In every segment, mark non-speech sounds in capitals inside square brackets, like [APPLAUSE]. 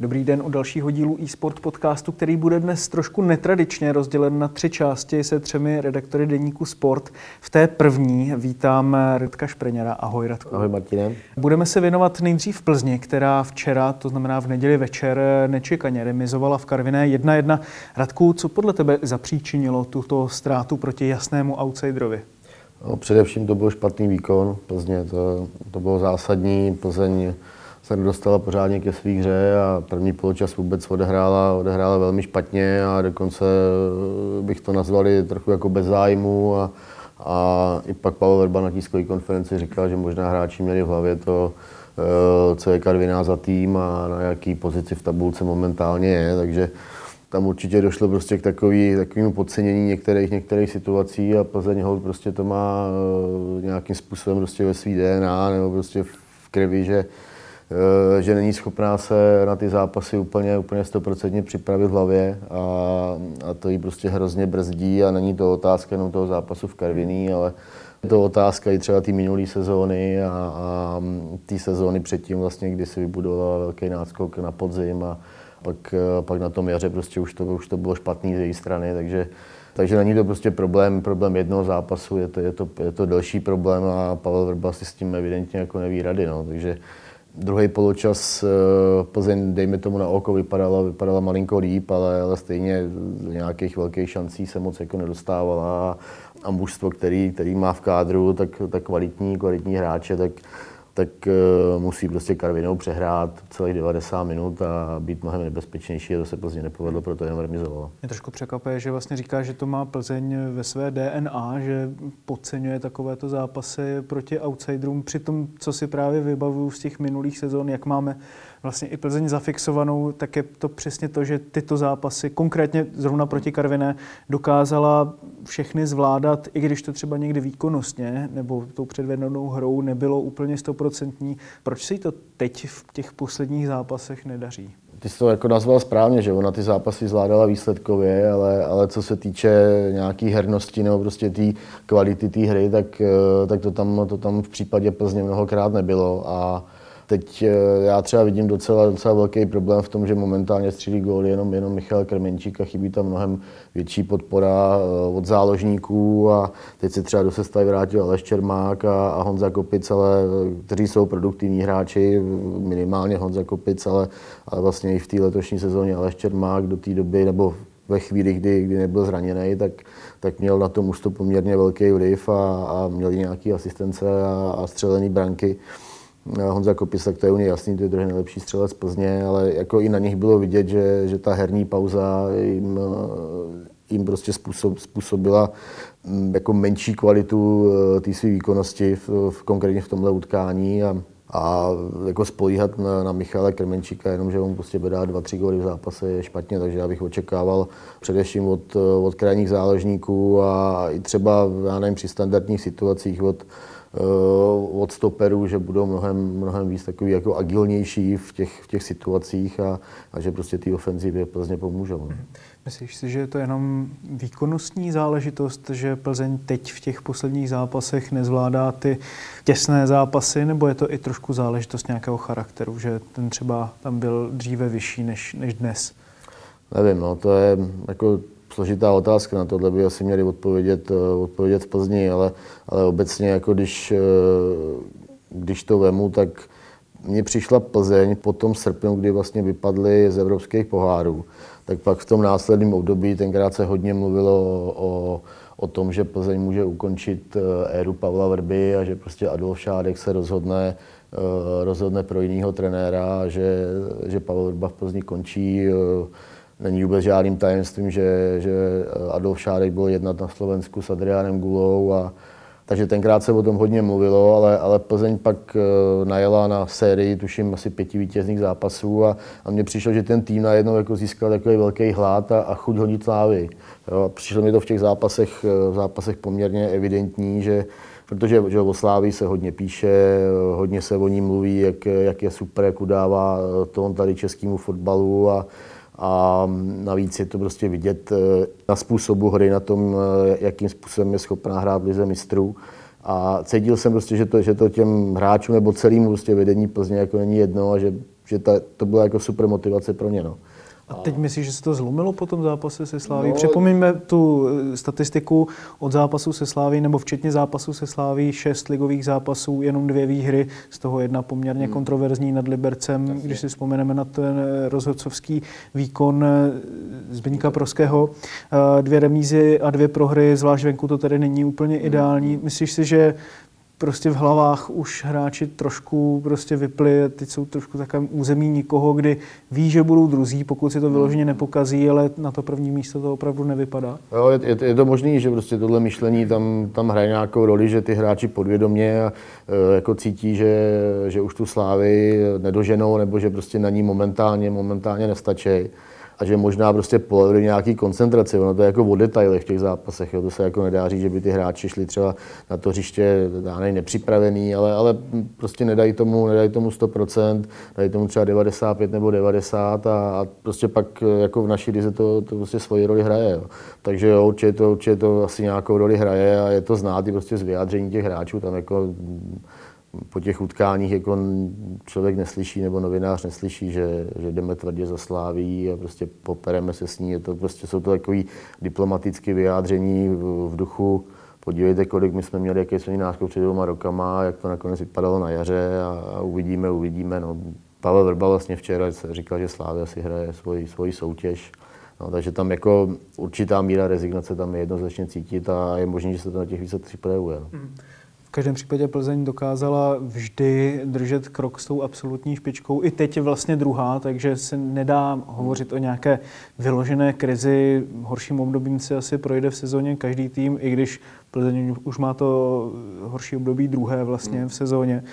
Dobrý den u dalšího dílu eSport podcastu, který bude dnes trošku netradičně rozdělen na tři části se třemi redaktory deníku Sport. V té první vítám Radka Špreněra. Ahoj Radku. Ahoj Martine. Budeme se věnovat nejdřív v Plzni, která včera, to znamená v neděli večer, nečekaně remizovala v Karviné 1-1. Radku, co podle tebe zapříčinilo tuto ztrátu proti jasnému outsiderovi? No, především to byl špatný výkon Plzně, to, to bylo zásadní. Plzeň se nedostala pořádně ke své hře a první poločas vůbec odehrála, odehrála velmi špatně a dokonce bych to nazvali trochu jako bez zájmu a, a i pak Pavel Verba na tiskové konferenci říkal, že možná hráči měli v hlavě to, eh, co je Karviná za tým a na jaký pozici v tabulce momentálně je, takže tam určitě došlo prostě k takový, takovému podcenění některých, některých situací a Plzeň Hold prostě to má eh, nějakým způsobem prostě ve svý DNA nebo prostě v krvi, že, eh, že není schopná se na ty zápasy úplně, úplně stoprocentně připravit v hlavě a, a to jí prostě hrozně brzdí a není to otázka jenom toho zápasu v Karviní, ale je to otázka i třeba té minulé sezóny a, a té sezóny předtím vlastně, kdy si vybudovala velký náskok na podzim a, pak, eh, pak na tom jaře prostě už to, už to bylo špatný z její strany, takže, takže není to prostě problém, problém jednoho zápasu, je to, je to, je to delší problém a Pavel Vrba si s tím evidentně jako neví rady, no. takže druhý poločas eh, Plzeň, dejme tomu na oko, vypadala, vypadala malinko líp, ale, ale stejně z nějakých velkých šancí se moc jako nedostávala. A mužstvo, který, který má v kádru, tak, tak kvalitní, kvalitní hráče, tak, tak uh, musí prostě Karvinou přehrát celých 90 minut a být mnohem nebezpečnější a to se Plzeň nepovedlo, proto jenom remizovalo. Mě trošku překvapuje, že vlastně říká, že to má Plzeň ve své DNA, že podceňuje takovéto zápasy proti outsiderům, při tom, co si právě vybavuju z těch minulých sezon, jak máme vlastně i Plzeň zafixovanou, tak je to přesně to, že tyto zápasy, konkrétně zrovna proti Karviné, dokázala všechny zvládat, i když to třeba někdy výkonnostně nebo tou předvedenou hrou nebylo úplně stoprocentní. Proč se jí to teď v těch posledních zápasech nedaří? Ty jsi to jako nazval správně, že ona ty zápasy zvládala výsledkově, ale, ale co se týče nějaký hernosti nebo prostě té kvality té hry, tak, tak to, tam, to tam v případě Plzně mnohokrát nebylo. A, Teď eh, já třeba vidím docela, docela velký problém v tom, že momentálně střílí góly jenom, jenom Michal Krmenčík a chybí tam mnohem větší podpora eh, od záložníků a teď se třeba do sestavy vrátil Aleš Čermák a, a Honza Kopic, ale, eh, kteří jsou produktivní hráči, minimálně Honza Kopic, ale, ale vlastně i v té letošní sezóně Aleš Čermák do té doby, nebo ve chvíli, kdy, kdy nebyl zraněný, tak, tak měl na tom ústup poměrně velký vliv a, a měl nějaké asistence a, a střelené branky. Honza Kopis, tak to je u něj jasný, to je druhý nejlepší střelec Plzně, ale jako i na nich bylo vidět, že, že ta herní pauza jim, jim prostě způsob, způsobila mm, jako menší kvalitu eh, té své výkonnosti, v, v, konkrétně v tomhle utkání. A, a jako spolíhat na, na Michala Krmenčíka, jenom že on prostě dá dva, tři góly v zápase je špatně, takže já bych očekával především od, od krajních záložníků a i třeba, já nevím, při standardních situacích od, Eh, od stoperů, že budou mnohem, mnohem víc takový jako agilnější v těch, v těch situacích a, a že prostě ty ofenzivě Plzně pomůžou. No. Myslíš si, že je to jenom výkonnostní záležitost, že Plzeň teď v těch posledních zápasech nezvládá ty těsné zápasy, nebo je to i trošku záležitost nějakého charakteru, že ten třeba tam byl dříve vyšší než, než dnes? Nevím, no, to je jako složitá otázka, na tohle by asi měli odpovědět, eh, odpovědět v Plzni, ale, ale obecně, jako když, eh, když to vemu, tak mně přišla Plzeň po tom srpnu, kdy vlastně vypadly z evropských pohárů, tak pak v tom následném období tenkrát se hodně mluvilo o, o, tom, že Plzeň může ukončit eh, éru Pavla Vrby a že prostě Adolf Šádek se rozhodne, rozhodne pro jiného trenéra, že, že Pavel Vrba v Plzni končí Není vůbec žádným tajemstvím, že, že Adolf Šárek byl jednat na Slovensku s Adriánem Gulou a takže tenkrát se o tom hodně mluvilo, ale, ale Plzeň pak uh, najela na sérii, tuším, asi pěti vítězných zápasů a, a mně přišlo, že ten tým najednou jako získal takový velký hlad a, a chuť honit slávy. Jo, přišlo mi to v těch zápasech, v zápasech poměrně evidentní, že protože že o Slávii se hodně píše, hodně se o ní mluví, jak, jak je super, jak udává to on tady českému fotbalu a, a navíc je to prostě vidět eh, na způsobu hry, na tom, eh, jakým způsobem je schopná hrát lize mistrů. A cítil jsem prostě, že to, že to těm hráčům nebo celému prostě vedení Plzně jako není jedno a že, že ta, to byla jako super motivace pro ně. No. A teď myslíš, že se to zlomilo po tom zápase se Sláví? No, Připomeňme tu eh, statistiku od zápasu se Sláví, nebo včetně zápasu se Sláví, šest ligových zápasů, jenom dvě výhry, z toho jedna poměrně hmm. kontroverzní nad Libercem, Jasně. když si vzpomeneme na ten eh, rozhodcovský výkon eh, Zbyňka Proského. Dvě remízy a dvě prohry, zvlášť venku to tedy není úplně hmm. ideální. Myslíš si, že prostě v hlavách už hráči trošku prostě vypli, teď jsou trošku takovém území nikoho, kdy ví, že budou druzí, pokud si to vyloženě nepokazí, ale na to první místo to opravdu nevypadá. Jo, je, je, je to možné, že prostě tohle myšlení tam, tam hraje nějakou roli, že ty hráči podvědomě a, e, jako cítí, že, že už tu slávy nedoženou, nebo že prostě na ní momentálně, momentálně nestačí a že možná prostě polevili nějaký koncentraci. Ono to je jako o detailech v těch zápasech. Jo. To se jako nedá říct, že by ty hráči šli třeba na to hřiště dánej nepřipravený, ale, ale prostě nedají tomu, nedají tomu 100%, dají tomu třeba 95 nebo 90 a, a prostě pak jako v naší lize to, to prostě svoji roli hraje. Jo. Takže jo, určitě to, určitě to asi nějakou roli hraje a je to znát i prostě z vyjádření těch hráčů. Tam jako po těch utkáních jako člověk neslyší nebo novinář neslyší, že, že jdeme tvrdě za sláví a prostě popereme se s ní. Je to, prostě jsou to takové diplomatické vyjádření v, v duchu podívejte, kolik my jsme měli, jaký jsme náskok před dvěma rokama, jak to nakonec vypadalo na jaře a, a uvidíme, uvidíme. No, Pavel Vrba vlastně včera říkal, že Slávia si hraje svoji, svoji soutěž. No, takže tam jako určitá míra rezignace tam je jednoznačně cítit a je možné, že se to na těch výsledcích projevuje. No. Mm. V každém případě Plzeň dokázala vždy držet krok s tou absolutní špičkou. I teď je vlastně druhá, takže se nedá hovořit o nějaké vyložené krizi. Horším obdobím se asi projde v sezóně každý tým, i když Plzeň už má to horší období druhé vlastně v sezóně.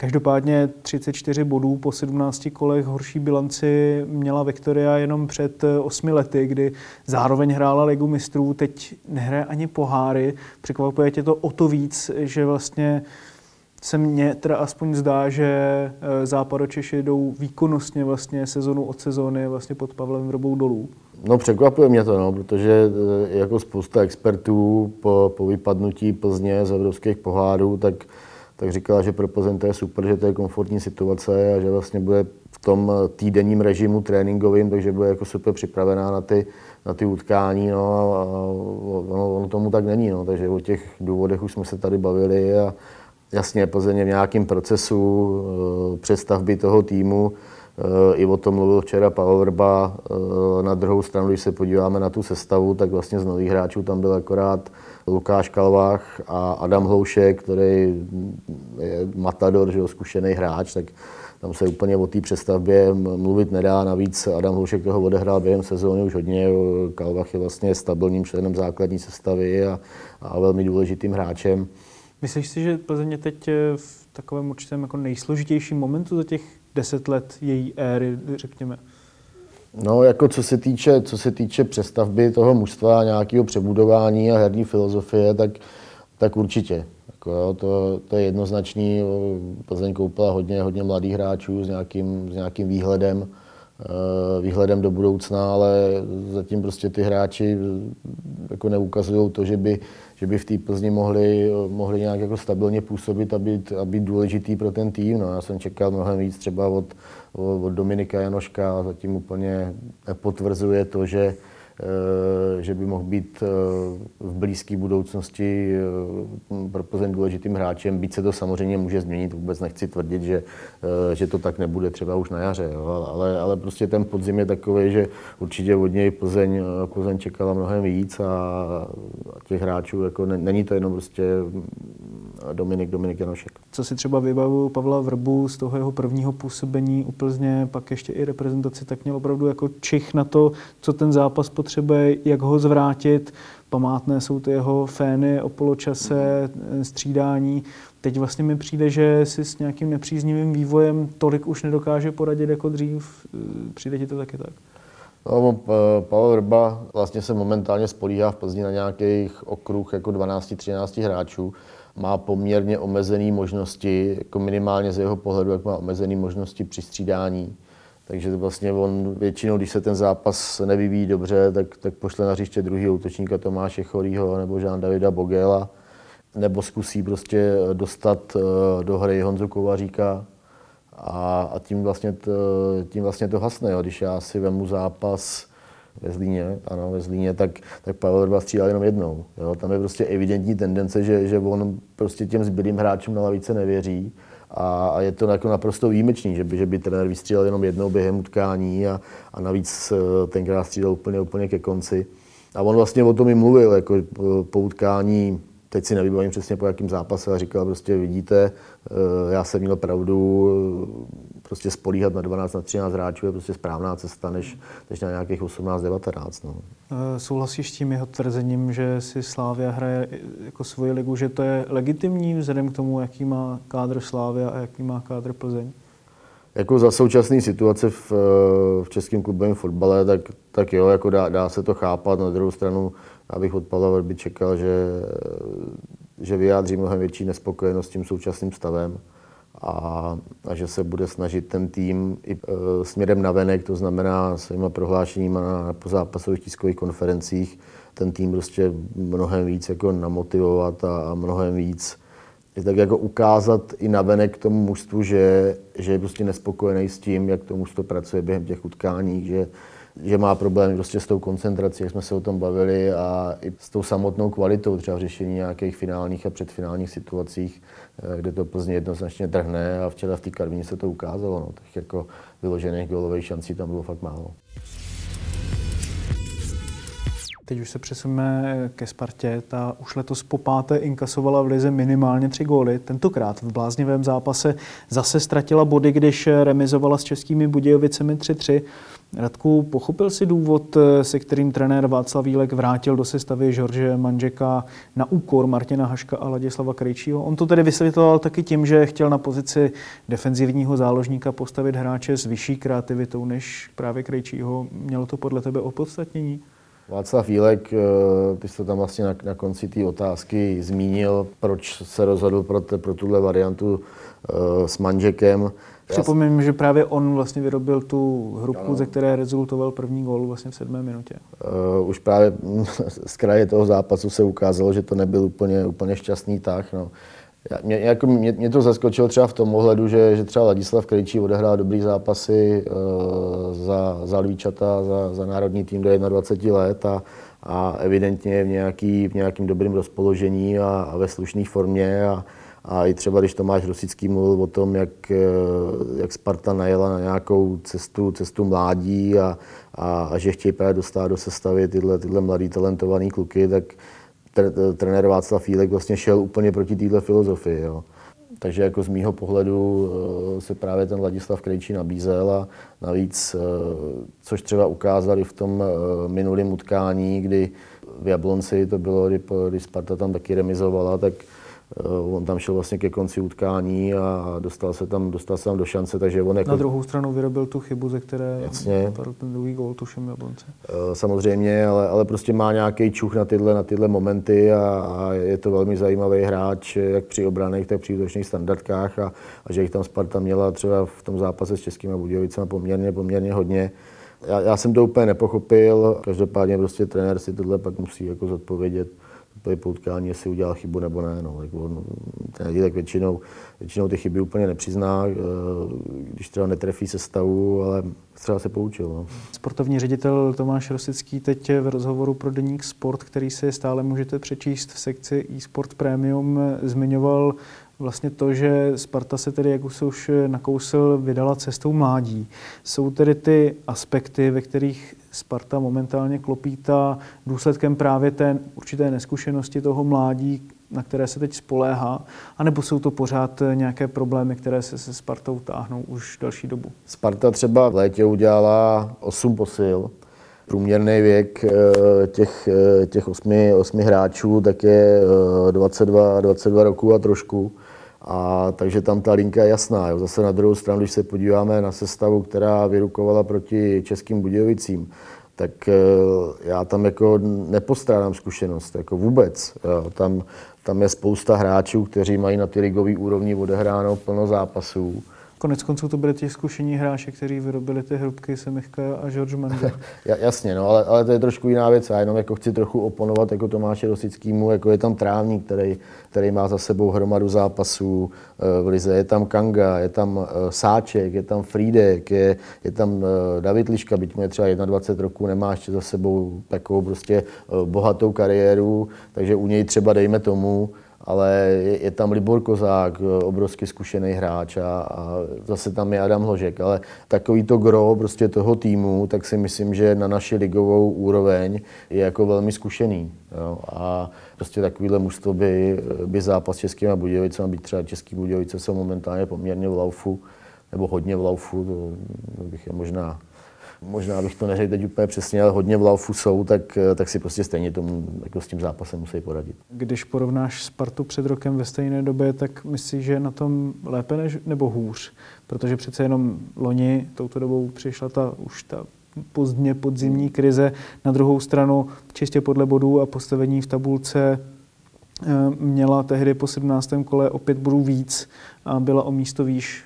Každopádně 34 bodů po 17 kolech horší bilanci měla Viktoria jenom před 8 lety, kdy zároveň hrála Ligu mistrů, teď nehraje ani poháry. Překvapuje tě to o to víc, že vlastně se mně teda aspoň zdá, že eh, západočeši jdou výkonnostně vlastně sezonu od sezóny vlastně pod Pavlem Vrbou dolů. No překvapuje mě to, no, protože eh, jako spousta expertů po, po vypadnutí Plzně z evropských pohádů, tak tak říkala, že pro Plzeň to je super, že to je komfortní situace a že vlastně bude v tom týdenním režimu tréninkovým, takže bude jako super připravená na ty, na ty utkání, no a, ono, ono, tomu tak není, no, takže o těch důvodech už jsme se tady bavili a jasně Plzeň je v nějakém procesu e, přestavby toho týmu, i o tom mluvil včera Pavel Vrba. E, na druhou stranu, když se podíváme na tu sestavu, tak vlastně z nových hráčů tam byl akorát Lukáš Kalvách a Adam Hloušek, který je matador, že jo, zkušený hráč, tak tam se úplně o té přestavbě mluvit nedá. Navíc Adam Hloušek toho odehrál během sezóny už hodně. Kalvach je vlastně stabilním členem základní sestavy a, a velmi důležitým hráčem. Myslíš si, že Plzeň je teď v takovém určitém jako nejsložitějším momentu za těch deset let její éry, řekněme? No, jako co se týče, co se týče přestavby toho mužstva, nějakého přebudování a herní filozofie, tak, tak určitě. Jako, jo, to, to, je jednoznačný. Plzeň koupila hodně, hodně mladých hráčů s nějakým, s nějakým výhledem, eh, výhledem do budoucna, ale zatím prostě ty hráči jako neukazují to, že by, že by v té Plzni mohli, mohli nějak jako stabilně působit a být, a být důležitý pro ten tým. No, já jsem čekal mnohem víc třeba od, od Dominika Janoška a zatím úplně potvrzuje to, že, že by mohl být eh, v blízké budoucnosti eh, pro Plzeň důležitým hráčem, byť se to samozřejmě může změnit, vůbec nechci tvrdit, že, že to tak nebude třeba už na jaře, jo, ale, ale prostě ten podzim je takový, že určitě od něj Plzeň, Plzeň čekala mnohem víc a těch hráčů, jako není to jenom prostě Dominik, Dominik Janošek. Co si třeba vybavuju Pavla Vrbu z toho jeho prvního působení u Plzně, pak ještě i reprezentaci, tak měl opravdu jako čich na to, co ten zápas potřebuje, jak ho zvrátit. památné jsou ty jeho fény o poločase, střídání. Teď vlastně mi přijde, že si s nějakým nepříznivým vývojem tolik už nedokáže poradit jako dřív. Přijde ti to taky tak? No, Pavel Rba vlastně se momentálně spolíhá v Plzni na nějakých okruh jako 12-13 hráčů. Má poměrně omezené možnosti, jako minimálně z jeho pohledu, jak má omezené možnosti při střídání. Takže vlastně on většinou, když se ten zápas nevyvíjí dobře, tak, tak pošle na hřiště druhý útočníka Tomáše Chorýho nebo Jean Davida Bogela, nebo zkusí prostě dostat eh, do hry Honzu Kovaříka, a, a tím, vlastně to, tím vlastně to hasne. Jo. Když já si vemu zápas ve Zlíně, ano, ve Zlíně, tak, tak Pavel Rba střídal jenom jednou. Jo. Tam je prostě evidentní tendence, že, že on prostě těm zbylým hráčům na lavice nevěří a, je to jako naprosto výjimečný, že by, že by trenér vystřídal jenom jednou během utkání a, a navíc eh, tenkrát střídal úplně, úplně ke konci. A on vlastně o tom i mluvil, jako po utkání teď si nevybavím přesně po jakém zápase a říkal prostě vidíte, eh, já jsem měl pravdu, eh, prostě spolíhat na 12, na 13 hráčů je prostě správná cesta, než, než na nějakých 18, 19. No. Eh, souhlasíš s tím jeho tvrzením, že si Slávia hraje jako svoji ligu, že to je legitimní vzhledem k tomu, jaký má kádr Slávia a jaký má kádr Plzeň? Jako za současné situace v, v českém klubovém fotbale, tak, tak jo, jako dá, dá, se to chápat. Na druhou stranu abych od Pavla Verby čekal, že, že vyjádří mnohem větší nespokojenost s tím současným stavem a, a že se bude snažit ten tým i e, směrem na venek, to znamená svýma prohlášeními na, na pozápasových tiskových konferencích, ten tým prostě mnohem víc jako namotivovat a, a mnohem víc je tak jako ukázat i na venek tomu mužstvu, že, že je prostě nespokojený s tím, jak to mužstvo pracuje během těch utkání, že, že má problémy prostě s tou koncentrací, jak jsme se o tom bavili, a i s tou samotnou kvalitou třeba řešení nějakých finálních a předfinálních situacích, eh, kde to Plzně jednoznačně trhne a včera v té Karvině se to ukázalo. No. Tak jako vyložených golových šancí tam bylo fakt málo. Teď už se přesuneme ke Spartě. Ta už letos po páté inkasovala v lize minimálně tři góly. Tentokrát v bláznivém zápase zase ztratila body, když remizovala s českými Budějovicemi 3-3. Radku, pochopil si důvod, se kterým trenér Václav Vílek vrátil do sestavy Žorže Manžeka na úkor Martina Haška a Ladislava Krejčího? On to tedy vysvětloval taky tím, že chtěl na pozici defenzivního záložníka postavit hráče s vyšší kreativitou než právě Krejčího. Mělo to podle tebe opodstatnění? Václav Vílek, eh, ty jsi to tam vlastně na, na konci té otázky zmínil, proč se rozhodl pro, te, pro tuhle variantu uh, s Manžekem. Připomínám, že právě on vlastně vyrobil tu hrubku, ano. ze které rezultoval první gól vlastně v sedmé minutě. Uh, už právě [LAUGHS] z kraje toho zápasu se ukázalo, že to nebyl úplně, úplně šťastný tah. No. Mě, jako mě, mě, to zaskočilo třeba v tom ohledu, že, že třeba Ladislav Krejčí odehrál dobrý zápasy uh, za, za Lvíčata, za, za národní tým do 21 let a, a evidentně v, nějaký, v nějakým dobrým rozpoložení a, a ve slušné formě. A, a i třeba, když Tomáš Rosický mluvil o tom, jak, eh, jak Sparta najela na nějakou cestu, cestu mládí a, a, a že chtějí právě dostat do sestavy tyhle, tyhle mladý talentovaný kluky, tak trenér Václav Fílek vlastně šel úplně proti této filozofii. Jo. Takže jako z mýho pohledu eh, se právě ten Ladislav Krejčí nabízel a navíc, eh, což třeba ukázali v tom minulém utkání, kdy v Jablonci to bylo, kdy, kdy Sparta tam taky remizovala, tak on tam šel vlastně ke konci utkání a dostal se tam, dostal se tam do šance, takže on jako... Na druhou stranu vyrobil tu chybu, ze které Jasně. padl ten druhý gól, tuším, Jablonce. Eh, samozřejmě, ale, ale prostě má nějaký čuch na tyhle, na tyhle momenty a, a, je to velmi zajímavý hráč, jak při obraných, tak při útočných standardkách a, a že jich tam Sparta měla třeba v tom zápase s Českými Budějovicemi poměrně, poměrně hodně. Já, já, jsem to úplně nepochopil, každopádně prostě trenér si tohle pak musí jako zodpovědět byly poutkání, jestli udělal chybu nebo ne. No. Tak on, ten dílek většinou, většinou ty chyby úplně nepřizná, eh, když třeba netrefí se stavu, ale třeba se poučil. No. Sportovní ředitel Tomáš Rosický teď v rozhovoru pro Deník Sport, který si stále můžete přečíst v sekci eSport Premium, zmiňoval vlastně to, že Sparta se tedy, jak už se už nakousil, vydala cestou mládí. Jsou tedy ty aspekty, ve kterých Sparta momentálně klopítá důsledkem právě té určité neskušenosti toho mládí, na které se teď spoléhá, anebo jsou to pořád nějaké problémy, které se se Spartou táhnou už další dobu? Sparta třeba v létě udělala 8 posil, průměrný věk eh, těch, eh, těch osmi, osmi hráčů tak je 22, 22 roku a trošku. A takže tam ta linka je jasná. Jo. Zase na druhou stranu, když se podíváme na sestavu, která vyrukovala proti Českým Budějovicím, tak já tam jako nepostrádám zkušenost, jako vůbec. Jo. Tam, tam je spousta hráčů, kteří mají na ty ligové úrovni odehráno plno zápasů Konec konců to byly ti zkušení hráči, kteří vyrobili ty hrubky Semichka a George Manda. [LAUGHS] Jasně, no, ale, ale, to je trošku jiná věc. Já jenom jako chci trochu oponovat jako Tomáši Rosickýmu, jako je tam Trávník, který, který má za sebou hromadu zápasů eh, v Lize. Je tam Kanga, je tam eh, Sáček, je tam Frídek, je, je tam eh, David Liška, byť mu je třeba 21 roků, nemá ještě za sebou takovou prostě bohatou kariéru, takže u něj třeba dejme tomu, ale je, je tam Libor Kozák, obrovsky zkušený hráč a, a zase tam je Adam Hložek, ale takový to gro prostě toho týmu, tak si myslím, že na naši ligovou úroveň je jako velmi zkušený. Jo. A prostě takovýhle mužstvo by, by zápas s Českými Budějovicemi, být třeba Český Budějovice jsou momentálně poměrně v laufu, nebo hodně v laufu, to bych je možná možná bych to neřekl teď úplně přesně, ale hodně v laufu jsou, tak, tak si prostě stejně tomu, jako s tím zápasem musí poradit. Když porovnáš Spartu před rokem ve stejné době, tak myslíš, že na tom lépe než, nebo hůř? Protože přece jenom loni touto dobou přišla ta už ta pozdně podzimní krize. Na druhou stranu, čistě podle bodů a postavení v tabulce eh, měla tehdy po 17. kole o pět bodů víc a byla o místo výš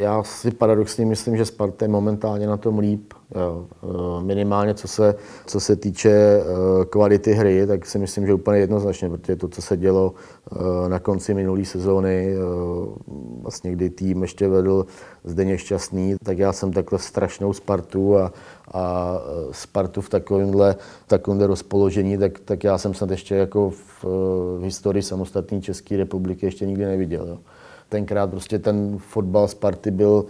já si paradoxně myslím, že Sparta je momentálně na tom líp. Jo. Eh, minimálně co se, co se týče eh, kvality hry, tak si myslím, že úplně jednoznačně, protože to, co se dělo eh, na konci minulé sezóny, vlastně kdy tým ještě vedl Zdeněk Šťastný, tak já jsem takhle strašnou Spartu a, a Spartu v takovémhle, takovémhle rozpoložení, tak, tak já jsem snad ještě jako v, v historii samostatné České republiky ještě nikdy neviděl. Jo tenkrát prostě ten fotbal Sparty byl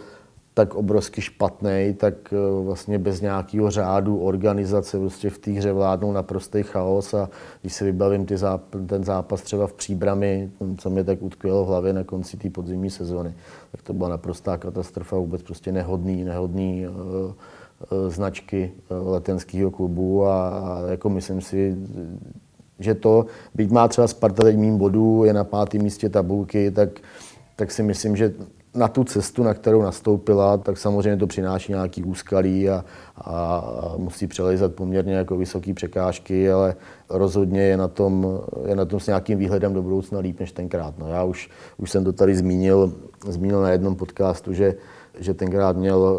tak obrovsky špatný, tak eh, vlastně bez nějakého řádu, organizace, prostě v té hře vládnou naprostý chaos a když si vybavím ty záp- ten zápas třeba v Příbrami, co mě tak utkvělo v hlavě na konci té podzimní sezóny, tak to byla naprostá katastrofa, vůbec prostě nehodný, nehodný uh, uh, značky uh, letenského klubu a, a jako myslím si, že to, byť má třeba Sparta teď mým bodů, je na pátém místě tabulky, tak tak si myslím, že na tu cestu, na kterou nastoupila, tak samozřejmě to přináší nějaký úskalí a, a, musí přelezat poměrně jako vysoké překážky, ale rozhodně je na, tom, je na tom s nějakým výhledem do budoucna líp než tenkrát. No, já už, už jsem to tady zmínil, zmínil na jednom podcastu, že, že tenkrát měl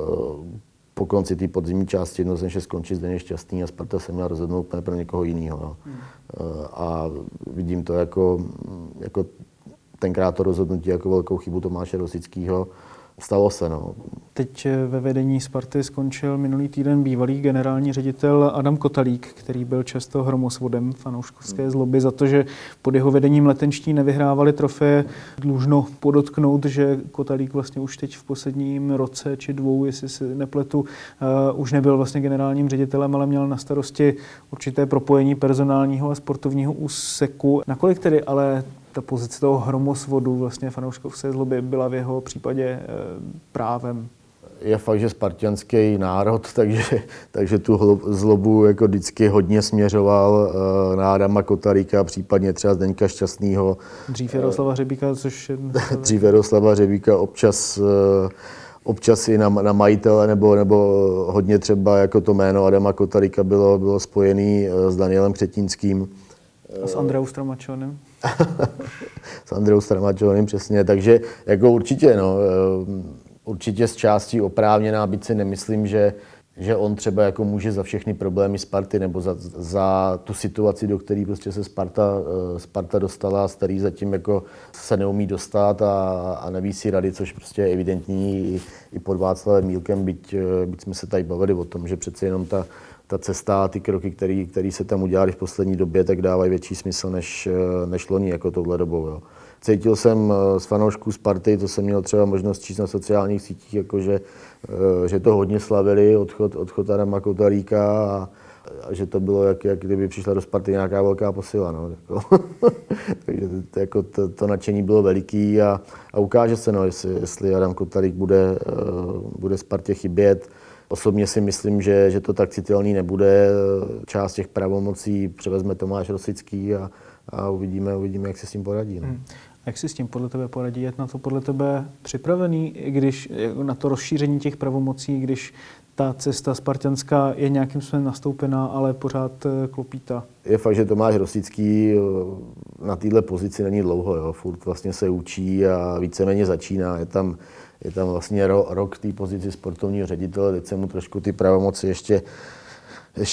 eh, po konci té podzimní části jednoznačně skončit Zdeněk Šťastný a Sparta se měla rozhodnout úplně pro někoho jiného. No. Hmm. Eh, a vidím to jako, jako tenkrát to rozhodnutí jako velkou chybu Tomáše Rosického. Stalo se, no. Teď eh, ve vedení Sparty skončil minulý týden bývalý generální ředitel Adam Kotalík, který byl často hromosvodem fanouškovské zloby za to, že pod jeho vedením letenští nevyhrávali trofeje. Dlužno podotknout, že Kotalík vlastně už teď v posledním roce či dvou, jestli si nepletu, uh, už nebyl vlastně generálním ředitelem, ale měl na starosti určité propojení personálního a sportovního úseku. Nakolik tedy ale ta pozice toho hromosvodu vlastně fanouškovské zloby byla v jeho případě e, právem. Je fakt, že spartianský národ, [LAUGHS] takže, takže tu zlobu jako vždycky hodně směřoval na Adama Kotaríka, případně třeba Zdeňka Šťastného. Dřív Jaroslava Řebíka, což je... [LAUGHS] Dřív Jaroslava Řebíka, občas e, občas i na, na majitele, nebo, nebo hodně třeba jako to jméno Adama Kotarika bylo, bylo spojený s Danielem Křetínským. A s Andreou Stramačonem? [LAUGHS] s Andreou Stramačonem, přesně. Takže jako určitě, no, eh, určitě z částí oprávněná, byť si nemyslím, že, že on třeba jako může za všechny problémy Sparty nebo za, za tu situaci, do které prostě se Sparta, eh, Sparta dostala, z který zatím jako se neumí dostat a, a neví si rady, což prostě je evidentní i, i pod Václavem Mílkem, byť, eh, byť jsme se tady bavili o tom, že přece jenom ta ta cesta a ty kroky, které se tam udělali v poslední době, tak dávají větší smysl než, než loni jako touhle dobou. Jo. Cítil jsem z eh, fanoušků Sparty, to jsem měl třeba možnost číst na sociálních sítích, jako že, eh, že to hodně slavili, odchod, odchod Adama Kotaríka a, a že to bylo, jak, jak kdyby přišla do Sparty nějaká velká posila. No, jako. [LAUGHS] Takže to, jako to, to nadšení bylo veliký a, a ukáže se, no, jestli, jestli Adam Kotarík bude, bude Spartě chybět Osobně si myslím, že, že to tak citelný nebude. Část těch pravomocí převezme Tomáš Rosický a, a uvidíme, uvidíme, jak se s tím poradí. No. Hmm. Jak si s tím podle tebe poradí? Je na to podle tebe připravený, když na to rozšíření těch pravomocí, když ta cesta spartanská je nějakým způsobem nastoupená, ale pořád eh, klopítá? Je fakt, že Tomáš Rosický eh, na této pozici není dlouho. Jo. Furt vlastně se učí a víceméně začíná. Je tam, je tam vlastně rok v té pozici sportovního ředitele, teď se mu trošku ty pravomoci ještě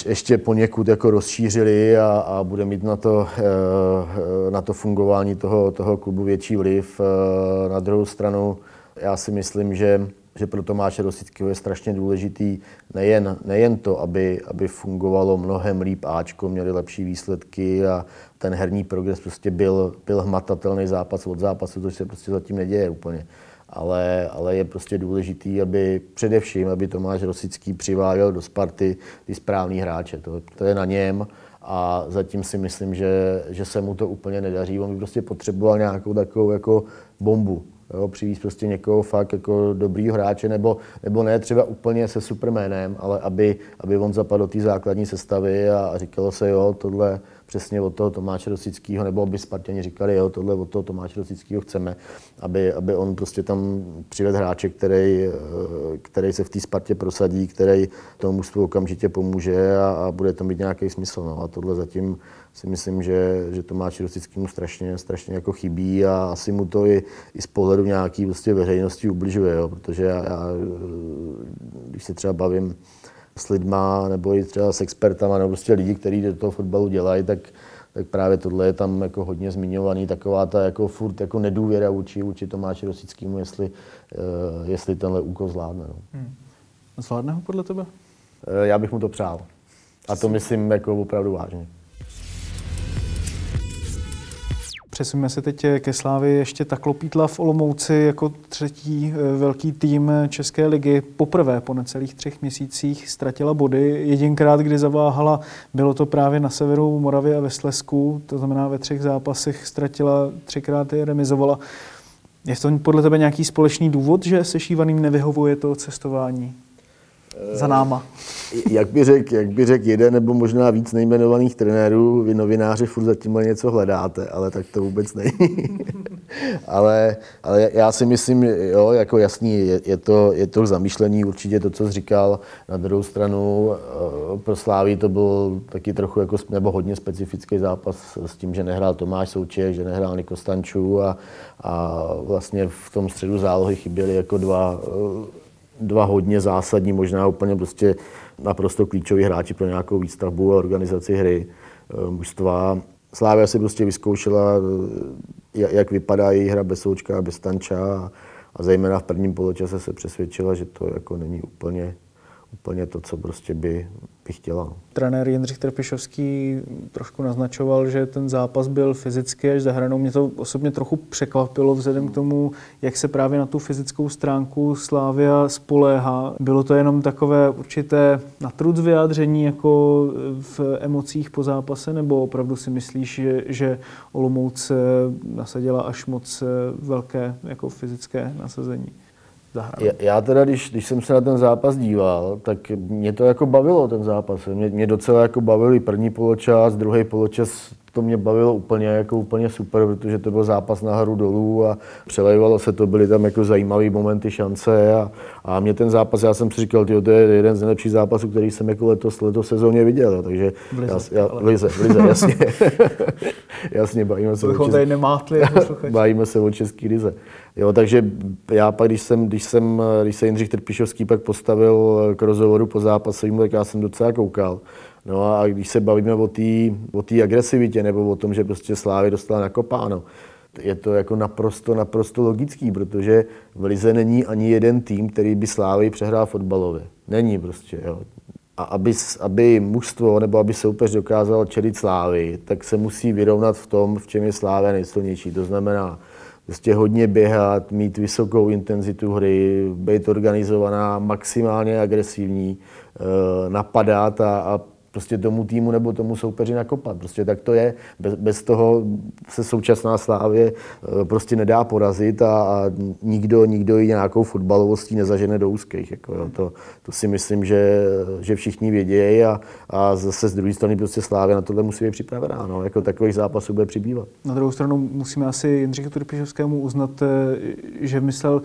ještě poněkud jako rozšířili a, a bude mít na to, eh, na to fungování toho, toho klubu větší vliv. Eh, na druhou stranu já si myslím, že, že pro Tomáše Rosického je strašně důležitý nejen, nejen to, aby, aby fungovalo mnohem líp Ačko, měli lepší výsledky a ten herní progres prostě byl, byl hmatatelný zápas od zápasu, což se prostě zatím neděje úplně ale, ale je prostě důležitý, aby především, aby Tomáš Rosický přiváděl do Sparty ty správný hráče. To, to je na něm a zatím si myslím, že, že se mu to úplně nedaří. On by prostě potřeboval nějakou takovou jako bombu. Jo, přivést prostě někoho fakt jako dobrýho hráče, nebo, nebo ne třeba úplně se superménem, ale aby, aby on zapadl do té základní sestavy a, a říkalo se, jo, tohle, přesně od toho Tomáše Rosického, nebo aby Spartani říkali, jo, tohle od toho Tomáše Rosického chceme, aby, aby on prostě tam přivedl hráče, který, eh, který se v té Spartě prosadí, který tomu mužstvu okamžitě pomůže a, a, bude to mít nějaký smysl. No. A tohle zatím si myslím, že, že Tomáši Rosickému strašně, strašně jako chybí a asi mu to i, i z pohledu nějaký prostě veřejnosti ubližuje, jo, protože já, já, když se třeba bavím s lidma nebo i třeba s expertama nebo prostě lidi, kteří do toho fotbalu dělají, tak, tak právě tohle je tam jako hodně zmiňovaný, taková ta jako furt jako nedůvěra vůči, vůči Tomáši Rosickému, jestli, uh, jestli tenhle úkol zvládne. No. Hmm. Zvládne ho podle tebe? Uh, já bych mu to přál. A to myslím jako opravdu vážně. Přesuneme se teď ke Slávy. Ještě ta klopítla v Olomouci jako třetí eh, velký tým České ligy poprvé po necelých třech měsících ztratila body. Jedinkrát, kdy zaváhala, bylo to právě na severu Moravy a ve Slesku, to znamená ve třech zápasech ztratila, třikrát je remizovala. Je v tom podle tebe nějaký společný důvod, že se šívaným nevyhovuje to cestování? Za náma. Jak by řekl jak by řek jeden nebo možná víc nejmenovaných trenérů, vy novináři furt zatím něco hledáte, ale tak to vůbec není. [LAUGHS] ale, ale já si myslím, jo, jako jasný, je, je, to, je to zamýšlení určitě to, co jsi říkal. Na druhou stranu eh, pro Sláví to byl taky trochu jako, nebo hodně specifický zápas s tím, že nehrál Tomáš Souček, že nehrál Niko Stančů a, a vlastně v tom středu zálohy chyběli jako dva eh, dva hodně zásadní, možná úplně prostě naprosto klíčoví hráči pro nějakou výstavbu a organizaci hry eh, mužstva. Slávia si prostě vyzkoušela, eh, jak vypadá její hra bez Součka a bez Tanča a zejména v prvním poločase se přesvědčila, že to jako není úplně, úplně to, co prostě by, by chtěla. No. Trenér Jindřich Trpišovský trošku naznačoval, že ten zápas byl fyzicky až za hranou. Mě to osobně trochu překvapilo vzhledem k tomu, jak se právě na tu fyzickou stránku Slávia spoléhá. Bylo to jenom takové určité natruc vyjádření jako v emocích po zápase, nebo opravdu si myslíš, že, že Olomouc nasadila až moc velké jako fyzické nasazení? Já, já teda, když, když jsem se na ten zápas díval, tak mě to jako bavilo, ten zápas. Mě, mě docela jako bavil i první poločas, druhý poločas to mě bavilo úplně, jako úplně super, protože to byl zápas nahoru dolů a přelejvalo se to, byly tam jako zajímavé momenty, šance a, a mě ten zápas, já jsem si říkal, tyjo, to je jeden z nejlepších zápasů, který jsem jako letos, letos sezóně viděl, takže v lize, já, já, v lize, v lize jasně. [LAUGHS] jasně, bavíme se, o český, nemátli, [LAUGHS] bavíme se o český lize. Jo, takže já pak, když jsem, když jsem, když se Jindřich Trpišovský pak postavil k rozhovoru po zápase, tak já jsem docela koukal. No a když se bavíme o té o tý agresivitě nebo o tom, že prostě Slávy dostala nakopáno, je to jako naprosto, naprosto logický, protože v Lize není ani jeden tým, který by Slávy přehrál fotbalově. Není prostě, jo. A aby, aby mužstvo nebo aby soupeř dokázal čelit Slávy, tak se musí vyrovnat v tom, v čem je Slávia nejsilnější. To znamená prostě hodně běhat, mít vysokou intenzitu hry, být organizovaná, maximálně agresivní, eh, napadat a, a prostě tomu týmu nebo tomu soupeři nakopat. Prostě tak to je. Bez, bez toho se současná Slávě eh, prostě nedá porazit a, a nikdo, nikdo ji nějakou fotbalovostí nezažene do úzkých. Jako, jo. To, to, si myslím, že, že všichni vědějí a, a zase z druhé strany prostě Slávě na tohle musí být připravená. No. Jako takových zápasů bude přibývat. Na druhou stranu musíme asi Jindřichu Turpišovskému uznat, eh, že myslel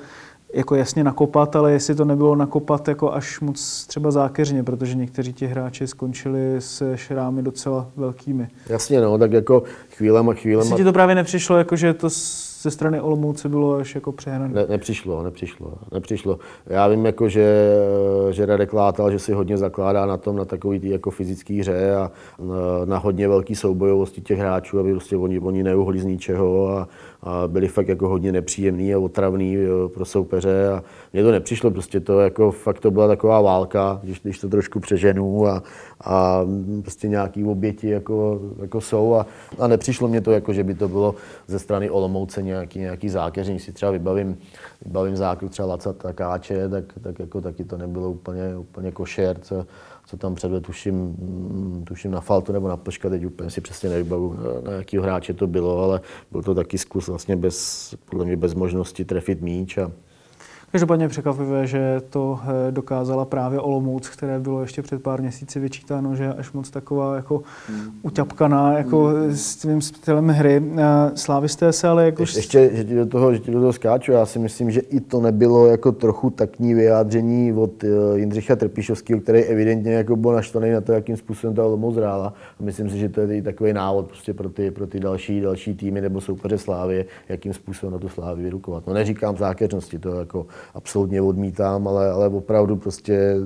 jako jasně nakopat, ale jestli to nebylo nakopat jako až moc třeba zákeřně, protože někteří ti hráči skončili s šrámy docela velkými. Jasně, no, tak jako chvílema, chvílema... Jestli ti to právě nepřišlo, jako že to ze strany Olomouce bylo až jako přehnané? Ne, nepřišlo, nepřišlo, nepřišlo. Já vím, jako, že, že Radek Látal, že si hodně zakládá na tom, na takový tý jako fyzický hře a na, na hodně velký soubojovosti těch hráčů, aby prostě oni, oni neuhli z ničeho a, a byli fakt jako hodně nepříjemný a otravný pro soupeře a mně to nepřišlo, prostě to jako fakt to byla taková válka, když, když to trošku přeženu a, a prostě nějaký oběti jako, jako jsou a, a nepřišlo mě to jako, že by to bylo ze strany Olomouce nějaký, nějaký zákeření. Si třeba vybavím, vybavím zákrok třeba Laca Takáče, tak, tak jako taky to nebylo úplně, úplně košer, co, co tam předvedl, tuším, tuším na Faltu nebo na Plška, teď úplně si přesně nevybavu, na jakýho hráče to bylo, ale byl to taky zkus vlastně bez, podle mě bez možnosti trefit míč a, Každopádně překvapivé, že to eh, dokázala právě Olomouc, které bylo ještě před pár měsíci vyčítáno, že až moc taková jako uťapkaná jako s tím stylem hry. Slávisté se ale jako... Ještě, že ti do toho, že ti do toho skáču, já si myslím, že i to nebylo jako trochu takní vyjádření od eh, Jindřicha Trpišovského, který evidentně jako byl naštvaný na to, jakým způsobem ta Olomouc hrála. A myslím si, že to je i takový návod prostě pro ty, pro ty další, další týmy nebo soupeře Slávy, jakým způsobem na tu Slávy vyrukovat. No neříkám zákeřnosti, to jako absolutně odmítám, ale, ale opravdu prostě eh,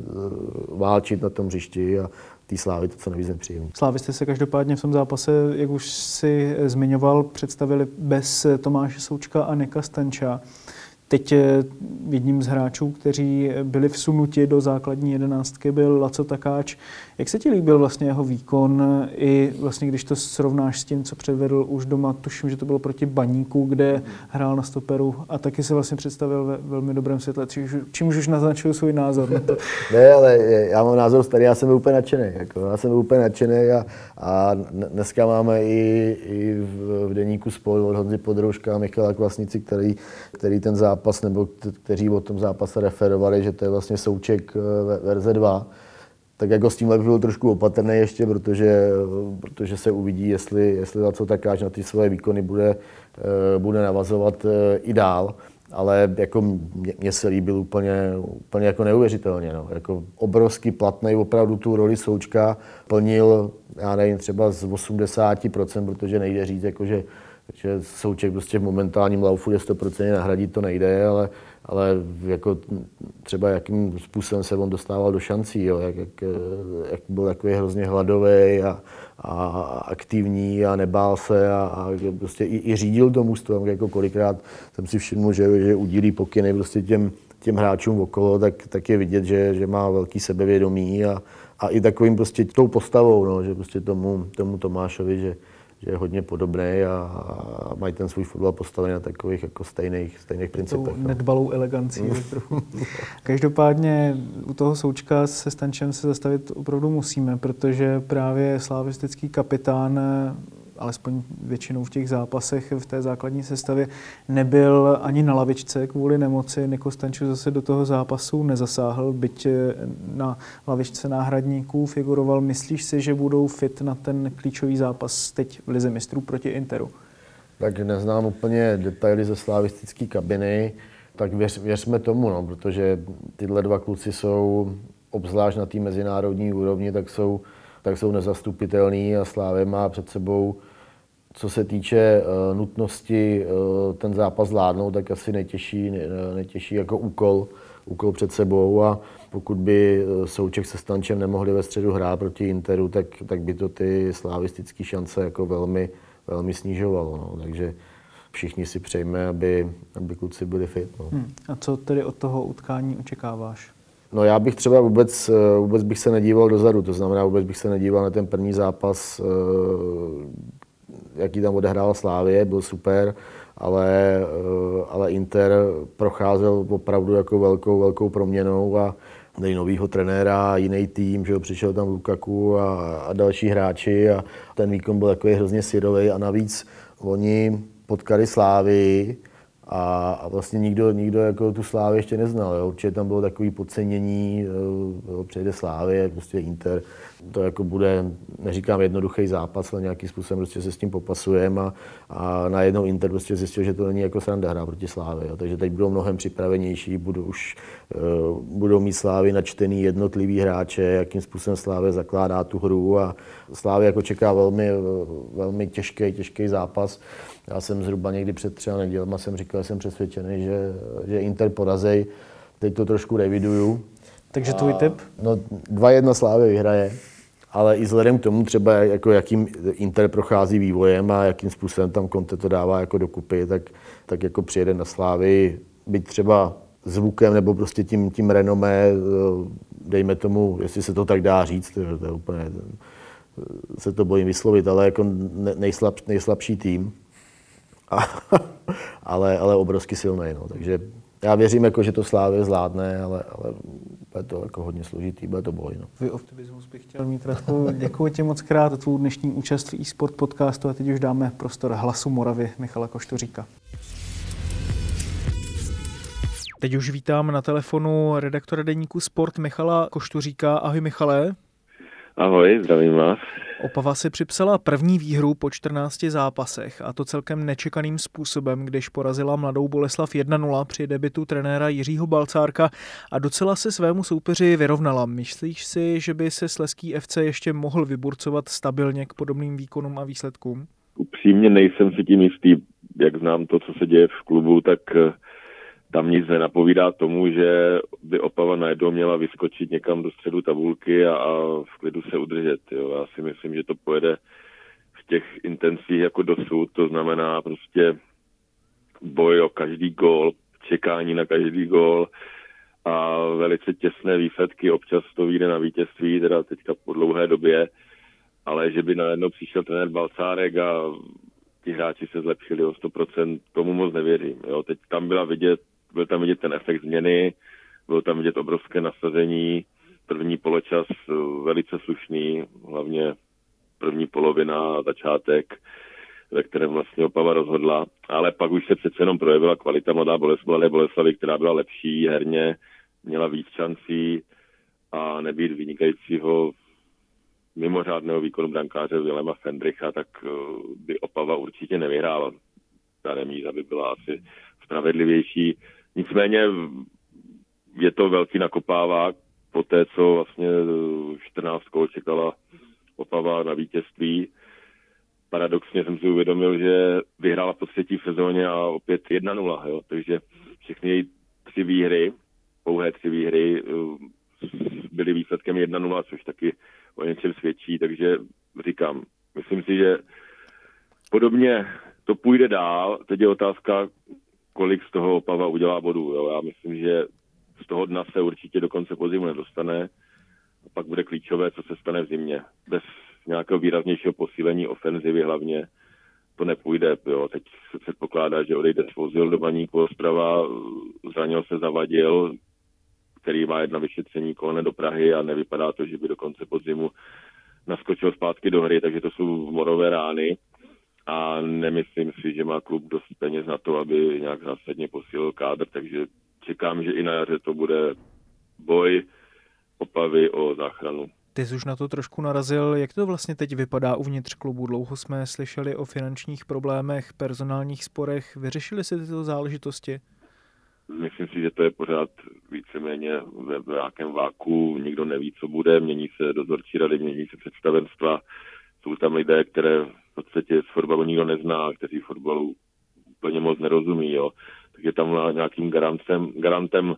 válčit na tom hřišti a té slávy to co nejvíc nepříjemný. Slávy jste se každopádně v tom zápase, jak už si zmiňoval, představili bez Tomáše Součka a Neka Stanča. Teď eh, jedním z hráčů, kteří byli vsunuti do základní jedenáctky, byl Laco Takáč. Jak se ti líbil vlastně jeho výkon i vlastně, když to srovnáš s tím, co předvedl už doma, tuším, že to bylo proti Baníku, kde hrál na stoperu a taky se vlastně představil ve velmi dobrém světle, čímž už naznačil svůj názor na to. [LAUGHS] ne, ale já mám názor starý, já jsem úplně nadšený. Jako, já jsem úplně nadšený a, a dneska máme i, i v, v deníku spolu od Honzy Podrouška a Michala Kvasnici, který, který ten zápas, nebo kteří o tom zápase referovali, že to je vlastně souček eh, verze 2 tak jako s tímhle byl trošku opatrný ještě, protože, protože se uvidí, jestli, jestli za co takáž na ty svoje výkony bude, eh, bude navazovat eh, i dál. Ale jako mně se líbil úplně, úplně jako neuvěřitelně. No. Jako obrovský platný, opravdu tu roli Součka plnil, já nevím, třeba z 80%, protože nejde říct, jako že, že Souček prostě v momentálním laufu je 100% nahradit, to nejde, ale ale jako třeba jakým způsobem se on dostával do šancí, jo, jak, jak, jak byl takový hrozně hladový a, a aktivní a nebál se a, a prostě i, i řídil to mužstvo, jako kolikrát jsem si všiml, že, že udílí pokyny prostě těm, těm hráčům okolo, tak, tak je vidět, že, že má velký sebevědomí a, a i takovým prostě tou postavou, no, že prostě tomu, tomu Tomášovi, že, že je hodně podobný a, a mají ten svůj fotbal postavený na takových jako stejných, stejných principech. Tou no. nedbalou elegancí. Každopádně u toho součka se Stančem se zastavit opravdu musíme, protože právě slavistický kapitán alespoň většinou v těch zápasech v té základní sestavě, nebyl ani na lavičce kvůli nemoci. Niko Stanču zase do toho zápasu nezasáhl, byť eh, na lavičce náhradníků figuroval. Myslíš si, že budou fit na ten klíčový zápas teď v Lize mistrů proti Interu? Tak neznám úplně detaily ze slavistické kabiny, tak věř, věřme tomu, no, protože tyhle dva kluci jsou, obzvlášť na té mezinárodní úrovni, tak jsou tak jsou nezastupitelný a Slávě má před sebou, co se týče uh, nutnosti uh, ten zápas zvládnout, tak asi nejtěžší, nejtěžší jako úkol, úkol před sebou a pokud by Souček se Stančem nemohli ve středu hrát proti Interu, tak, tak by to ty slavistické šance jako velmi, velmi snižovalo. No. Takže všichni si přejme, aby, aby kluci byli fit. No. Hmm. A co tedy od toho utkání očekáváš? No já bych třeba vůbec, eh, vůbec bych se nedíval dozadu, to znamená vůbec bych se nedíval na ten první zápas, eh, jaký tam odehrál Slávě, byl super, ale, eh, ale Inter procházel opravdu jako velkou, velkou proměnou a, dej novýho trenéra, jiný tým, že jo, přišel tam Lukaku a, a další hráči a ten výkon byl takový hrozně syrový a navíc oni potkali Slávy, a, a vlastně nikdo, nikdo jako tu Slávy ještě neznal. Jo. Určitě tam bylo takové podcenění, jo, přejde Slávy, prostě Inter. To jako bude, neříkám jednoduchý zápas, ale nějakým způsobem prostě se s tím popasujeme a, a najednou Inter prostě zjistil, že to není jako sranda hra proti Slávy. Jo. Takže teď budou mnohem připravenější, budou už uh, budou mít Slávy načtený jednotlivý hráče, jakým způsobem Slávy zakládá tu hru a Slávy jako čeká velmi, velmi těžký, těžký zápas. Já jsem zhruba někdy před třeba nedělma jsem říkal, že jsem přesvědčený, že, že Inter porazej. Teď to trošku reviduju. Takže tvůj tip? No 2-1 Slávy vyhraje, ale i vzhledem k tomu třeba, jako jakým Inter prochází vývojem a jakým způsobem tam Conte to dává jako dokupy, tak, tak jako přijede na Slávy, byť třeba zvukem nebo prostě tím, tím renomé, dejme tomu, jestli se to tak dá říct, to je úplně, se to bojím vyslovit, ale jako nejslab, nejslabší tým, a, [LAUGHS] ale, ale obrovsky silný. No. Takže já věřím, jako, že to Slávě zvládne, ale, ale bude to jako hodně složitý, bude to boj. No. Vy optimismus bych chtěl mít, Radku. Děkuji ti moc krát za tvou dnešní účast v eSport podcastu a teď už dáme prostor hlasu Moravy Michala Koštoříka. Teď už vítám na telefonu redaktora deníku Sport Michala Koštuříka. Ahoj Michale. Ahoj, zdravím vás. Opava si připsala první výhru po 14 zápasech a to celkem nečekaným způsobem, když porazila mladou Boleslav 1-0 při debitu trenéra Jiřího Balcárka a docela se svému soupeři vyrovnala. Myslíš si, že by se Sleský FC ještě mohl vyburcovat stabilně k podobným výkonům a výsledkům? Upřímně nejsem si tím jistý, jak znám to, co se děje v klubu, tak eh, tam nic nenapovídá tomu, že by Opava najednou měla vyskočit někam do středu tabulky a, a v klidu se udržet. Jo. Já si myslím, že to pojede v těch intencích jako dosud, to znamená prostě boj o každý gól, čekání na každý gól a velice těsné výsledky, občas to vyjde na vítězství, teda teďka po dlouhé době, ale že by najednou přišel trenér Balcárek a ti hráči se zlepšili o 100%, tomu moc nevěřím. Jo. Teď tam byla vidět byl tam vidět ten efekt změny, bylo tam vidět obrovské nasazení, první poločas eh, velice slušný, hlavně první polovina a začátek, ve kterém vlastně Opava rozhodla, ale pak už se přece jenom projevila kvalita mladá Boleslavy, Boleslavy, která byla lepší herně, měla víc šancí a nebýt vynikajícího mimořádného výkonu brankáře Vilema Fendricha, tak eh, by Opava určitě nevyhrála. Ta remíza by byla asi spravedlivější. Nicméně je to velký nakopávák po té, co vlastně 14 kol čekala Opava na vítězství. Paradoxně jsem si uvědomil, že vyhrála po třetí sezóně a opět 1-0, jo. takže všechny její tři výhry, pouhé tři výhry, byly výsledkem 1-0, což taky o něčem svědčí, takže říkám, myslím si, že podobně to půjde dál. Teď je otázka, kolik z toho Opava udělá bodů. Jo. Já myslím, že z toho dna se určitě do konce podzimu nedostane. A pak bude klíčové, co se stane v zimě. Bez nějakého výraznějšího posílení ofenzivy hlavně to nepůjde. Jo. Teď se předpokládá, že odejde Svozil do baníku Ostrava, zranil se Zavadil, který má jedna vyšetření kolene do Prahy a nevypadá to, že by do konce podzimu naskočil zpátky do hry, takže to jsou morové rány a nemyslím si, že má klub dost peněz na to, aby nějak zásadně posílil kádr, takže čekám, že i na jaře to bude boj opavy o záchranu. Ty jsi už na to trošku narazil. Jak to vlastně teď vypadá uvnitř klubu? Dlouho jsme slyšeli o finančních problémech, personálních sporech. Vyřešili se tyto záležitosti? Myslím si, že to je pořád víceméně ve nějakém váku. Nikdo neví, co bude. Mění se dozorčí rady, mění se představenstva. Jsou tam lidé, které podstatě z fotbalu nikdo nezná, kteří fotbalu úplně moc nerozumí, jo. Takže tam nějakým garantem, garantem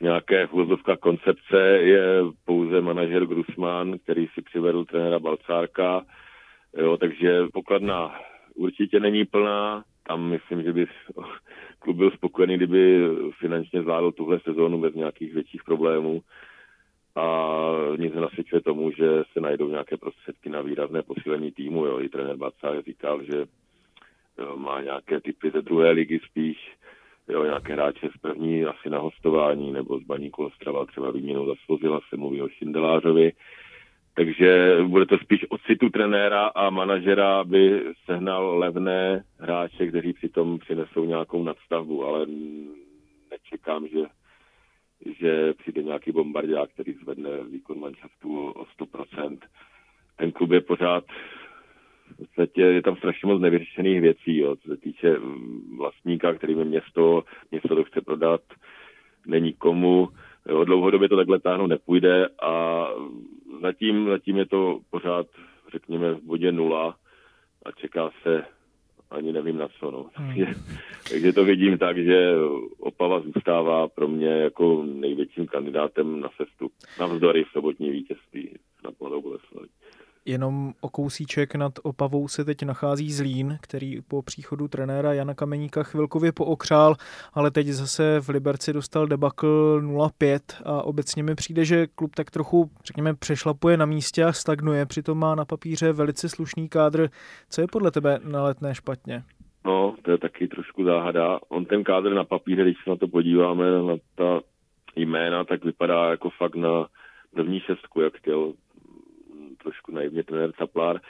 nějaké vozovka koncepce je pouze manažer Grusman, který si přivedl trenéra Balcárka, jo, takže pokladna určitě není plná, tam myslím, že by [LAUGHS] klub byl spokojený, kdyby finančně zvládl tuhle sezónu bez nějakých větších problémů a nic nasvědčuje tomu, že se najdou nějaké prostředky na výrazné posílení týmu. Jo. I trenér Bacák říkal, že má nějaké typy ze druhé ligy spíš, jo, nějaké hráče z první asi na hostování nebo z Baníku Ostrava třeba výměnou za Svozila se mluví o Šindelářovi. Takže bude to spíš o citu trenéra a manažera, aby sehnal levné hráče, kteří přitom přinesou nějakou nadstavbu, ale nečekám, že, že přijde nějaký bombardák, který zvedne výkon manšaftu o 100%. Ten klub je pořád v podstatě je tam strašně moc nevyřešených věcí, jo, co se týče mm, vlastníka, který by město, město to chce prodat, není komu, jo, dlouhodobě to takhle táhnout nepůjde a zatím, zatím je to pořád, řekněme, v bodě nula a čeká se ani nevím na co. No. Hmm. Takže, takže to vidím tak, že Opava zůstává pro mě jako největším kandidátem na sestup. Navzdory sobotní vítězství na Mladou Boleslaví. Jenom o kousíček nad Opavou se teď nachází Zlín, který po příchodu trenéra Jana Kameníka chvilkově pookřál, ale teď zase v Liberci dostal debakl 0-5 a obecně mi přijde, že klub tak trochu, řekněme, přešlapuje na místě a stagnuje, přitom má na papíře velice slušný kádr. Co je podle tebe na letné špatně? No, to je taky trošku záhada. On ten kádr na papíře, když se na to podíváme, na ta jména, tak vypadá jako fakt na první šestku, jak chtěl trošku naivně trenér Caplár,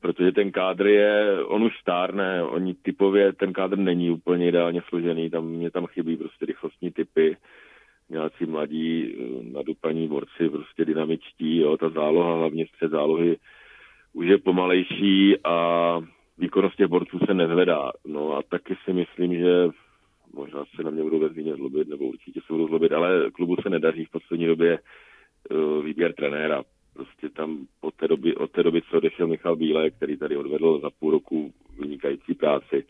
protože ten kádr je, on už stárne, oni typově, ten kádr není úplně ideálně složený, tam mě tam chybí prostě rychlostní typy, nějací mladí eh, nadupaní borci, prostě dynamičtí, jo, ta záloha, hlavně střed zálohy, už je pomalejší a výkonnost těch borců se nezvedá. No a taky si myslím, že možná se na mě budou ve Zvíně zlobit, nebo určitě se budou zlobit, ale klubu se nedaří v poslední době uh, výběr trenéra prostě tam od té doby, od té doby co odešel Michal Bílé, který tady odvedl za půl roku vynikající práci,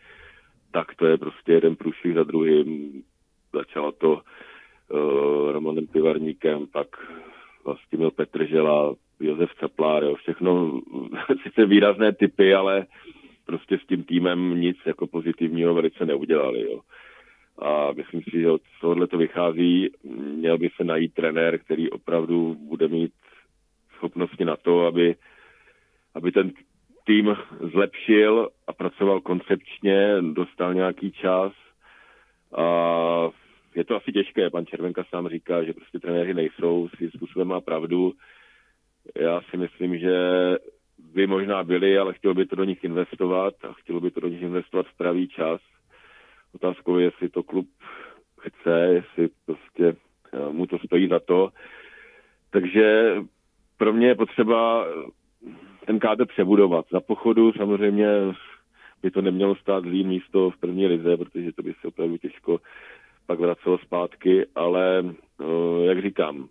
tak to je prostě jeden průšvih za druhým. Začalo to uh, Romanem Pivarníkem, pak vlastně měl Petr Žela, Josef Caplár, jo, všechno [LAUGHS] sice výrazné typy, ale prostě s tím týmem nic jako pozitivního velice neudělali. Jo. A myslím si, že od tohohle to vychází. Měl by se najít trenér, který opravdu bude mít schopnosti na to, aby, aby ten tým zlepšil a pracoval koncepčně, dostal nějaký čas. A je to asi těžké, pan Červenka sám říká, že prostě trenéři nejsou, svým způsobem má pravdu. Já si myslím, že by možná byli, ale chtěl by to do nich investovat a chtělo by to do nich investovat v pravý čas. Otázkou je, jestli to klub chce, jestli prostě eh, mu to stojí za to. Takže pro mě je potřeba ten kádr přebudovat. Za pochodu samozřejmě by to nemělo stát zlý místo v první lize, protože to by se opravdu těžko pak vracelo zpátky, ale eh, jak říkám,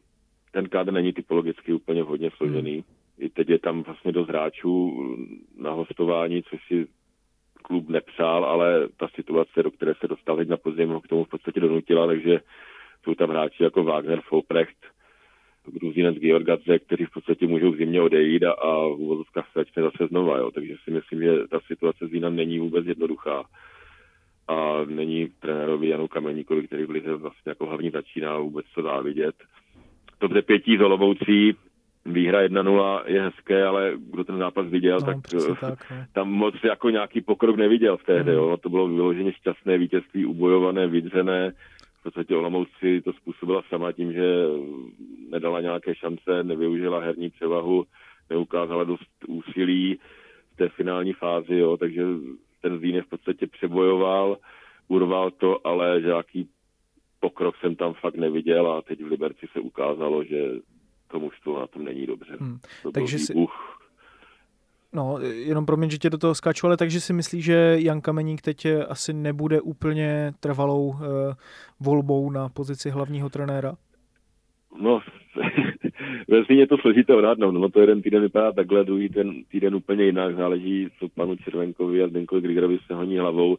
ten kádr není typologicky úplně hodně složený. Hmm. I teď je tam vlastně dost hráčů na hostování, což si klub nepřál, ale ta situace, do které se dostal teď na podzim, ho k tomu v podstatě donutila, takže jsou tam hráči jako Wagner, Folprecht, Gruzinec Georgadze, kteří v podstatě můžou v zimě odejít a, a v uvozovkách se začne zase znova. Jo. Takže si myslím, že ta situace s Zínem není vůbec jednoduchá. A není trenérovi Janu Kameníkovi, který v lize vlastně jako hlavní začíná vůbec co závidět. To pětí z Olomoucí, výhra 1-0 je hezké, ale kdo ten zápas viděl, no, tak, tak no. tam moc jako nějaký pokrok neviděl v té hře. Mm. Jo. To bylo vyloženě šťastné vítězství, ubojované, vydřené, v podstatě Olomouci to způsobila sama tím, že nedala nějaké šance, nevyužila herní převahu, neukázala dost úsilí v té finální fázi, jo, takže ten Zlín je v podstatě přebojoval, urval to, ale žádný pokrok jsem tam fakt neviděl a teď v Liberci se ukázalo, že to mužstvo na tom není dobře. Hmm. To takže výbuch, No, jenom promiň, že tě do toho skáču, ale takže si myslíš, že Jan Kameník teď asi nebude úplně trvalou uh, volbou na pozici hlavního trenéra? No, [LAUGHS] ve je to složité odhadnout. No, to jeden týden vypadá takhle, druhý ten týden úplně jinak. Záleží, co panu Červenkovi a Zdenkovi Grigerovi se honí hlavou.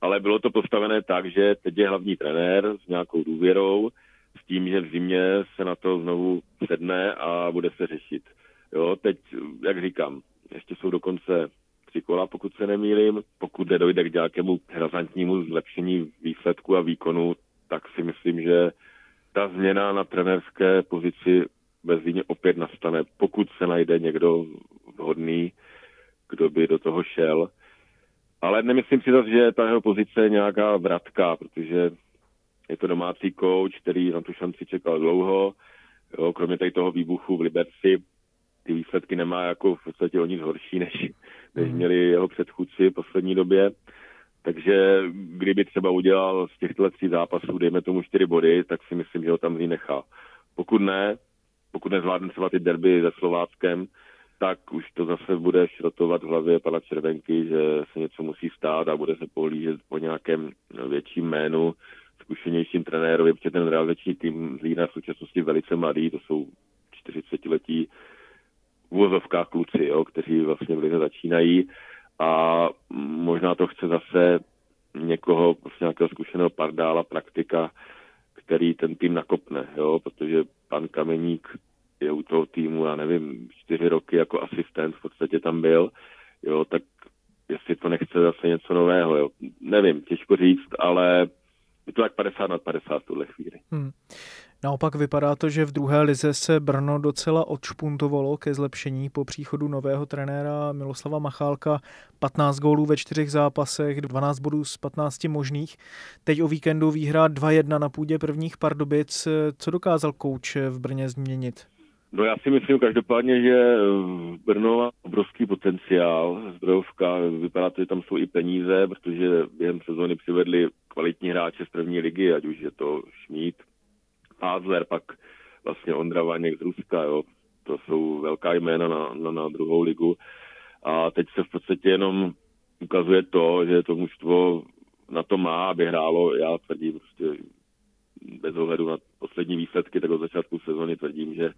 Ale bylo to postavené tak, že teď je hlavní trenér s nějakou důvěrou, s tím, že v zimě se na to znovu sedne a bude se řešit. Jo, teď, jak říkám, ještě jsou dokonce tři kola, pokud se nemýlím. Pokud dojde k nějakému razantnímu zlepšení výsledku a výkonu, tak si myslím, že ta změna na trenerské pozici ve Zlíně opět nastane, pokud se najde někdo vhodný, kdo by do toho šel. Ale nemyslím si zase, že ta jeho pozice je nějaká vratka, protože je to domácí kouč, který na tu šanci čekal dlouho. Jo, kromě tady toho výbuchu v Liberci ty výsledky nemá jako v podstatě o nic horší, než, než hmm. měli jeho předchůdci v poslední době. Takže kdyby třeba udělal z těchto tří zápasů, dejme tomu čtyři body, tak si myslím, že ho tam nechá. Pokud ne, pokud nezvládne třeba ty derby se Slováckem, tak už to zase bude šrotovat v hlavě pana Červenky, že se něco musí stát a bude se pohlížet po nějakém větším jménu, zkušenějším trenérovi, protože ten realizační tým Zlína v současnosti velice mladý, to jsou 40-letí uvozovkách kluci, jo, kteří vlastně v lize začínají a možná to chce zase někoho, prostě nějakého zkušeného pardála, praktika, který ten tým nakopne, jo, protože pan Kameník je u toho týmu, já nevím, čtyři roky jako asistent v podstatě tam byl, jo, tak jestli to nechce zase něco nového, jo. Nevím, těžko říct, ale je to tak 50 na 50 v tuhle chvíli. Hmm. Naopak vypadá to, že v druhé lize se Brno docela odšpuntovalo ke zlepšení po příchodu nového trenéra Miloslava Machálka. 15 gólů ve čtyřech zápasech, 12 bodů z 15 možných. Teď o víkendu výhra 2-1 na půdě prvních Pardubic. Co dokázal kouč v Brně změnit? No já si myslím každopádně, že Brno má obrovský potenciál. Zdrojovka, vypadá to, že tam jsou i peníze, protože během sezóny přivedli kvalitní hráče z první ligy, ať už je to Šmít, Pázler, pak vlastně Ondra Vaněk z Ruska, jo. To jsou velká jména na, na, na druhou ligu. A teď se v podstatě jenom ukazuje to, že to mužstvo na to má, aby hrálo. Já tvrdím prostě bez ohledu na poslední výsledky, tak od začátku sezóny tvrdím, že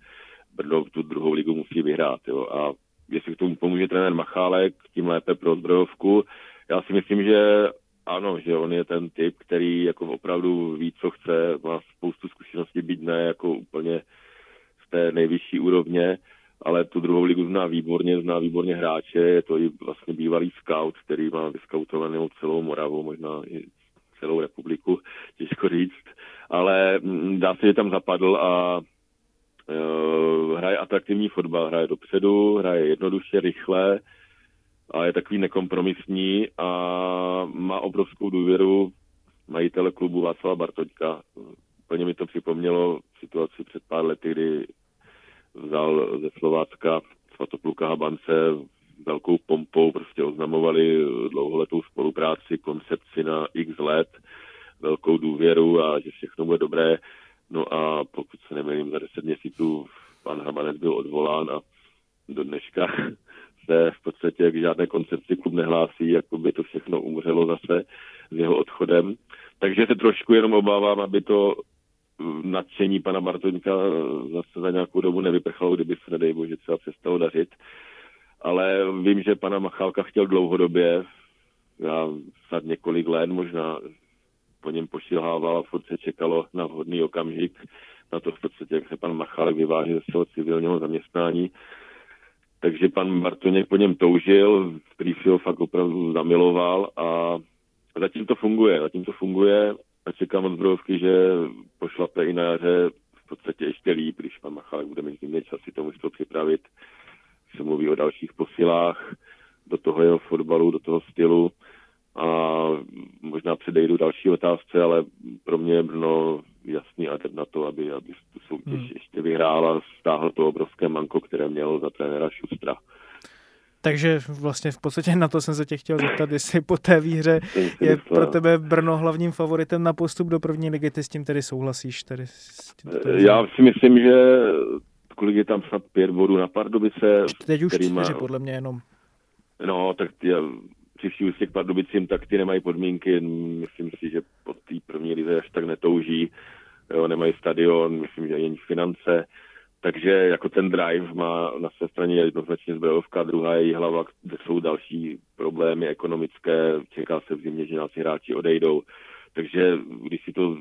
Brno tu druhou ligu musí vyhrát. Jo. A jestli k tomu pomůže trenér Machálek, tím lépe pro zbrojovku. Já si myslím, že ano, že on je ten typ, který jako opravdu ví, co chce, má spoustu zkušeností, být ne jako úplně z té nejvyšší úrovně, ale tu druhou ligu zná výborně, zná výborně hráče, je to i vlastně bývalý scout, který má vyskautovanou celou Moravu, možná i celou republiku, těžko říct, ale mm, dá se, že tam zapadl a uh, hraje atraktivní fotbal, hraje dopředu, hraje jednoduše, rychle, a je takový nekompromisní a má obrovskou důvěru majitele klubu Václava Bartoňka. Úplně mi to připomnělo situaci před pár lety, kdy vzal ze Slovácka Svatopluka Habance velkou pompou, prostě oznamovali dlouholetou spolupráci, koncepci na x let, velkou důvěru a že všechno bude dobré. No a pokud se nemýlím, za deset měsíců pan Habanec byl odvolán a do dneška se v podstatě k žádné koncepci klub nehlásí, jako by to všechno umřelo zase s jeho odchodem. Takže se trošku jenom obávám, aby to nadšení pana Bartoňka zase za nějakou dobu nevyprchalo, kdyby se, nedej bože, třeba přestalo dařit. Ale vím, že pana Machálka chtěl dlouhodobě, já snad několik let možná po něm pošilhával a furt se čekalo na vhodný okamžik, na to v podstatě, jak se pan Machálek vyváží ze svého civilního zaměstnání takže pan Bartoněk po něm toužil, který si ho fakt opravdu zamiloval a zatím to funguje, zatím to funguje a čekám od Zbrojovky, že pošlape i na jaře v podstatě ještě líp, když pan Machalek bude mít zimně čas si to mužstvo připravit. Se mluví o dalších posilách do toho jeho fotbalu, do toho stylu a možná předejdu další otázce, ale pro mě Brno jasný adept na to, aby, aby tu soutěž hmm. ještě vyhrál a stáhl to obrovské manko, které mělo za trenéra Šustra. Takže vlastně v podstatě na to jsem se tě chtěl zeptat, jestli po té výhře je pro tebe Brno hlavním favoritem na postup do první ligy, ty s tím tedy souhlasíš? Tedy s tím Já si myslím, že kolik je tam snad pět bodů na Pardubice. Teď už čtyři, má... podle mě jenom. No, tak já, při vší úctě k Pardubicím, tak ty nemají podmínky. Myslím si, že po té první lize až tak netouží. Jo, nemají stadion, myslím, že ani finance. Takže jako ten drive má na své straně jednoznačně zbrojovka, druhá je hlava, kde jsou další problémy ekonomické, čeká se v zimě, že náci hráči odejdou. Takže když si to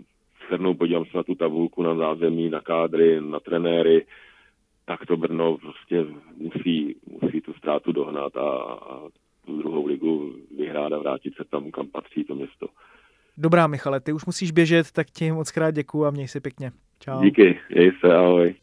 shrnou, podívám se na tu tabulku, na zázemí, na kádry, na trenéry, tak to Brno prostě musí, musí tu ztrátu dohnat a, a tu druhou ligu vyhrát a vrátit se tam, kam patří to město. Dobrá, Michale, ty už musíš běžet, tak ti moc krát děkuju a měj se pěkně. Čau. Díky, jej se, ahoj.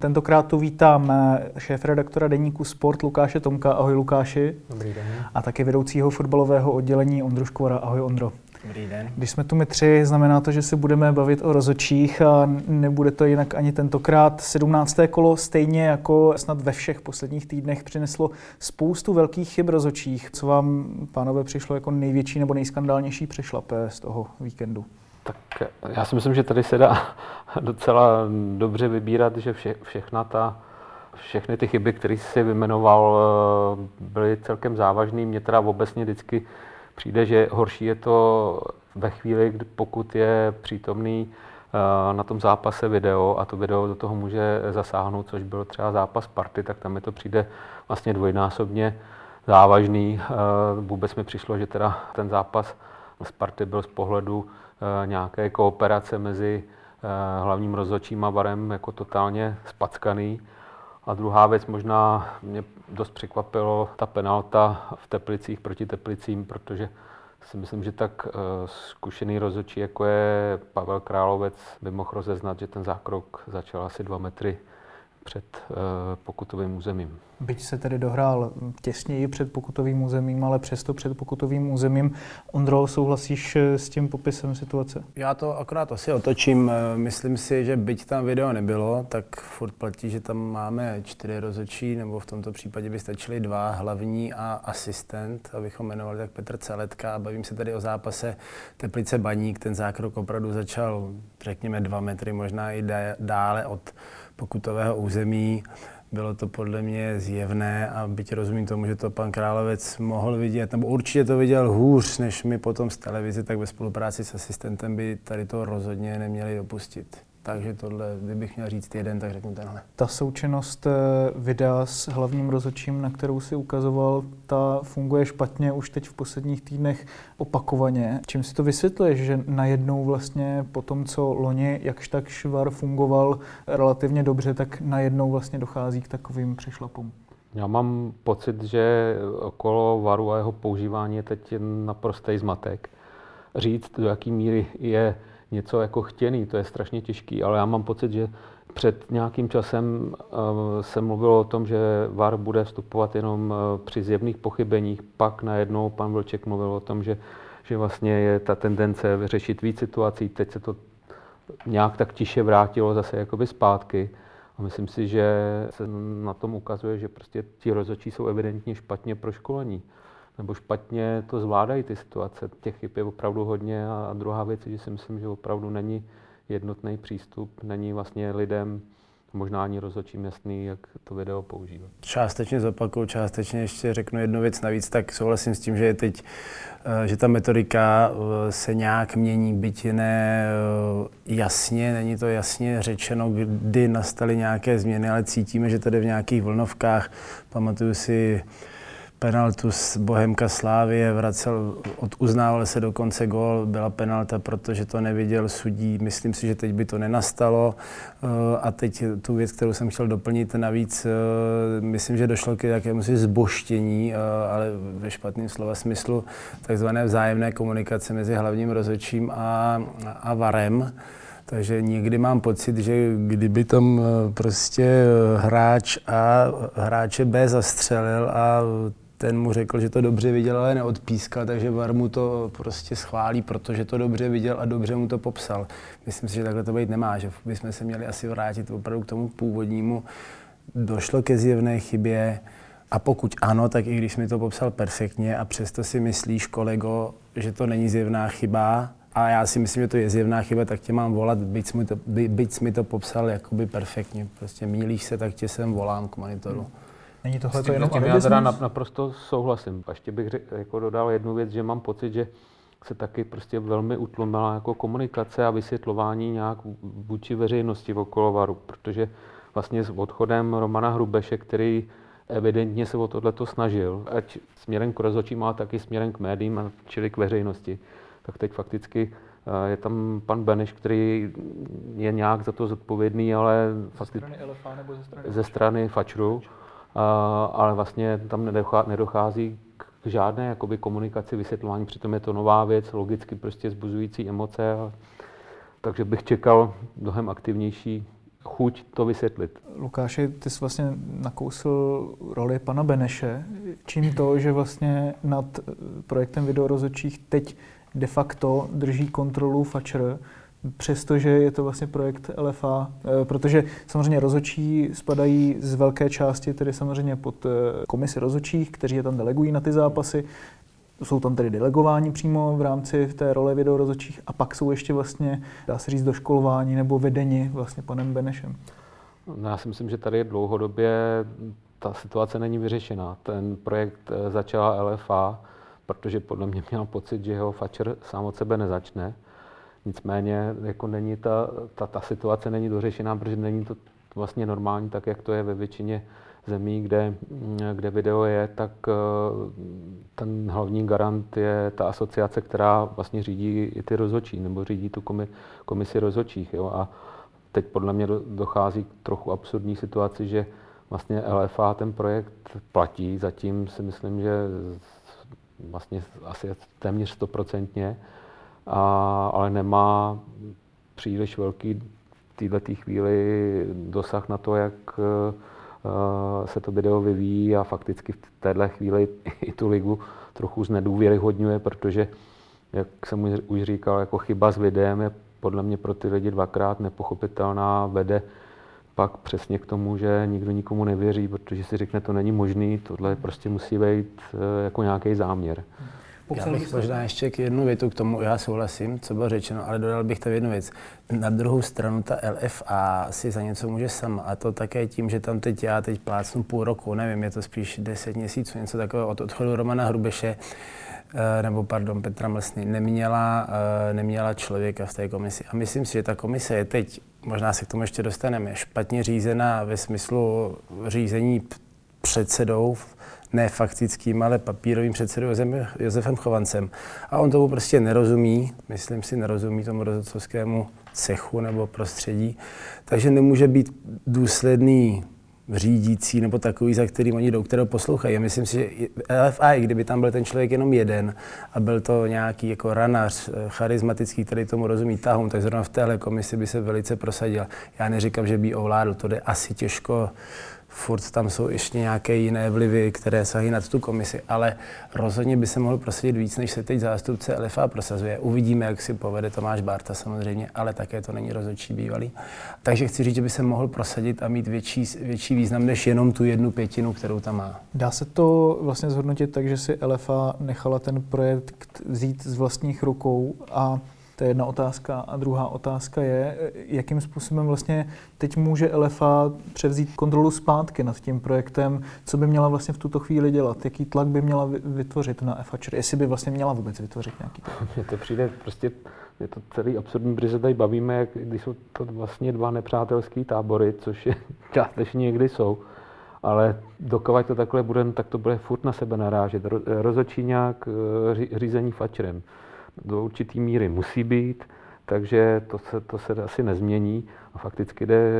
Tentokrát tu vítám šéf-redaktora deníku Sport Lukáše Tomka. Ahoj Lukáši. Dobrý den. A taky vedoucího fotbalového oddělení Ondru Škvora. Ahoj Ondro. Dobrý den. Když jsme tu my tři, znamená to, že se budeme bavit o rozočích a nebude to jinak ani tentokrát. 17. kolo stejně jako snad ve všech posledních týdnech přineslo spoustu velkých chyb rozočích. Co vám, pánové, přišlo jako největší nebo nejskandálnější přešlapé z toho víkendu? Tak já si myslím, že tady se dá docela dobře vybírat, že vše, všechna ta všechny ty chyby, které si vymenoval, byly celkem závažné. Mě teda obecně vždycky přijde, že horší je to ve chvíli, kdy pokud je přítomný eh, na tom zápase video a to video do toho může zasáhnout, což byl třeba zápas party, tak tam mi to přijde vlastně dvojnásobně závažný. Eh, vůbec mi přišlo, že teda ten zápas z party byl z pohledu eh, nějaké kooperace mezi hlavním rozhodčím a varem jako totálně spackaný. A druhá věc, možná mě dost překvapilo ta penalta v Teplicích proti Teplicím, protože si myslím, že tak uh, zkušený rozhodčí, jako je Pavel Královec, by mohl rozeznat, že ten zákrok začal asi dva metry před uh, pokutovým územím. Byť se tedy dohrál těsněji před pokutovým územím, ale přesto před pokutovým územím. Ondro, souhlasíš eh, s tím popisem situace? Já to akorát asi otočím. Myslím si, že byť tam video nebylo, tak furt platí, že tam máme čtyři rozhodčí, nebo v tomto případě by stačili dva, hlavní a asistent, abychom jmenovali tak Petr Celetka. A bavím se tady o zápase Teplice Baník. Ten zákrok opravdu začal, řekněme, dva metry, možná i dále od pokutového území. Bylo to podle mě zjevné a byť rozumím tomu, že to pan Královec mohl vidět, nebo určitě to viděl hůř, než my potom z televize, tak ve spolupráci s asistentem by tady to rozhodně neměli dopustit. Takže tohle, kdybych měl říct jeden, tak řeknu tenhle. Ta součinnost eh, videa s hlavním rozhodčím, na kterou si ukazoval, ta funguje špatně už teď v posledních týdnech opakovaně. Čím si to vysvětluješ, že najednou vlastně po tom, co loni jakž tak švar fungoval relativně dobře, tak najednou vlastně dochází k takovým přešlapům? Já mám pocit, že okolo varu a jeho používání je teď naprostý zmatek. Říct, do jaký míry je něco jako chtěný, to je strašně těžký, ale já mám pocit, že před nějakým časem uh, se mluvilo o tom, že VAR bude vstupovat jenom uh, při zjevných pochybeních, pak najednou pan Vlček mluvil o tom, že, že vlastně je ta tendence řešit víc situací, teď se to nějak tak tiše vrátilo zase jakoby zpátky. A myslím si, že se na tom ukazuje, že prostě ti rozhodčí jsou evidentně špatně proškolení nebo špatně to zvládají ty situace. Těch chyb je opravdu hodně a druhá věc je, že si myslím, že opravdu není jednotný přístup, není vlastně lidem možná ani rozhodčím jasný, jak to video používat. Částečně zopakuju, částečně ještě řeknu jednu věc navíc, tak souhlasím s tím, že je teď, eh, že ta metodika eh, se nějak mění, byť ne eh, jasně, není to jasně řečeno, kdy nastaly nějaké změny, ale cítíme, že tady v nějakých vlnovkách, pamatuju si, penaltu z Bohemka Slávie, vracel, uznával se dokonce gol, byla penalta, protože to neviděl sudí. Myslím si, že teď by to nenastalo. Eh, a teď tu věc, kterou jsem chtěl doplnit navíc, eh, myslím, že došlo k jakému si zboštění, eh, ale ve špatném slova smyslu, takzvané vzájemné komunikace mezi hlavním rozhodčím a, a VARem. Takže někdy mám pocit, že kdyby tam prostě hráč A hráče B zastřelil a ten mu řekl, že to dobře viděl, ale neodpískal, takže VAR mu to prostě schválí, protože to dobře viděl a dobře mu to popsal. Myslím si, že takhle to být nemá, že bychom se měli asi vrátit opravdu k tomu původnímu. Došlo ke zjevné chybě a pokud ano, tak i když mi to popsal perfektně a přesto si myslíš, kolego, že to není zjevná chyba, a já si myslím, že to je zjevná chyba, tak tě mám volat, byť jsi mi to, by, byť mi to popsal jakoby perfektně. Prostě mílíš se, tak tě sem volám k monitoru. Hmm. Není tohle to jenom Já teda naprosto souhlasím. A ještě bych řek, jako dodal jednu věc, že mám pocit, že se taky prostě velmi utlumila jako komunikace a vysvětlování nějak vůči veřejnosti okolo varu, protože vlastně s odchodem Romana Hrubeše, který evidentně se o tohleto snažil, ať směrem k rozhodčím, ale taky směrem k médiím, čili k veřejnosti, tak teď fakticky eh, je tam pan Beneš, který je nějak za to zodpovědný, ale ze strany LFA nebo ze strany, ze strany Fačru ale vlastně tam nedochází k žádné jakoby, komunikaci, vysvětlování, přitom je to nová věc, logicky prostě zbuzující emoce. A, takže bych čekal mnohem aktivnější chuť to vysvětlit. Lukáši, ty jsi vlastně nakousl roli pana Beneše. Čím to, že vlastně nad projektem videorozočích teď de facto drží kontrolu Fatcher, přestože je to vlastně projekt LFA, eh, protože samozřejmě rozočí spadají z velké části tedy samozřejmě pod eh, komisi rozočích, kteří je tam delegují na ty zápasy, jsou tam tedy delegováni přímo v rámci té role videorozočích a pak jsou ještě vlastně, dá se říct, doškolování nebo vedeni vlastně panem Benešem. No, já si myslím, že tady dlouhodobě ta situace není vyřešená. Ten projekt eh, začala LFA, protože podle mě měl pocit, že jeho Fatcher sám od sebe nezačne. Nicméně jako není ta, ta, ta situace není dořešená, protože není to vlastně normální, tak jak to je ve většině zemí, kde, kde video je, tak eh, ten hlavní garant je ta asociace, která vlastně řídí i ty rozhodčí, nebo řídí tu komi, komisi rozhodčích. Jo? A teď podle mě dochází k trochu absurdní situaci, že vlastně LFA ten projekt platí, zatím si myslím, že vlastně asi téměř stoprocentně, ale nemá příliš velký v této chvíli dosah na to, jak eh, se to video vyvíjí a fakticky v této chvíli i tu ligu trochu znedůvěryhodňuje, protože, jak jsem už říkal, jako chyba s videem je podle mě pro ty lidi dvakrát nepochopitelná, vede pak přesně k tomu, že nikdo nikomu nevěří, protože si řekne, to není možný, tohle prostě musí být eh, jako nějaký záměr. Já bych možná ještě k jednu větu k tomu, já souhlasím, co bylo řečeno, ale dodal bych to jednu věc. Na druhou stranu ta LFA si za něco může sama a to také tím, že tam teď já teď plácnu půl roku, nevím, je to spíš 10 měsíců, něco takového od odchodu Romana Hrubeše, eh, nebo pardon, Petra Mlsny, neměla, eh, neměla člověka v té komisi. A myslím si, že ta komise je teď, možná se k tomu ještě dostaneme, špatně řízená ve smyslu řízení předsedou ne faktickým, ale papírovým předsedou Josefem Chovancem. A on tomu prostě nerozumí, myslím si, nerozumí tomu rozhodcovskému cechu nebo prostředí, takže nemůže být důsledný řídící nebo takový, za kterým oni jdou, kterého poslouchají. Já myslím si, že LFA, kdyby tam byl ten člověk jenom jeden a byl to nějaký jako ranař, eh, charismatický, který tomu rozumí tahům, tak zrovna v téhle komisi by se velice prosadil. Já neříkám, že by ovládl, to jde asi těžko furt tam jsou ještě nějaké jiné vlivy, které sahají nad tu komisi, ale rozhodně by se mohl prosadit víc, než se teď zástupce LFA prosazuje. Uvidíme, jak si povede Tomáš Barta samozřejmě, ale také to není rozhodčí bývalý. Takže chci říct, že by se mohl prosadit a mít větší, větší význam, než jenom tu jednu pětinu, kterou tam má. Dá se to vlastně zhodnotit tak, že si LFA nechala ten projekt vzít z vlastních rukou a to je jedna otázka. A druhá otázka je, jakým způsobem vlastně teď může LFA převzít kontrolu zpátky nad tím projektem, co by měla vlastně v tuto chvíli dělat, jaký tlak by měla vytvořit na FHR, jestli by vlastně měla vůbec vytvořit nějaký tlak. Mně to přijde prostě, je to celý absurdní, protože se tady bavíme, jak, když jsou to vlastně dva nepřátelské tábory, což je [LAUGHS] částečně někdy jsou, ale dokovat to takhle bude, tak to bude furt na sebe narážet. Rozočí nějak eh, řízení fačrem do určité míry musí být, takže to se, to se asi nezmění a fakticky jde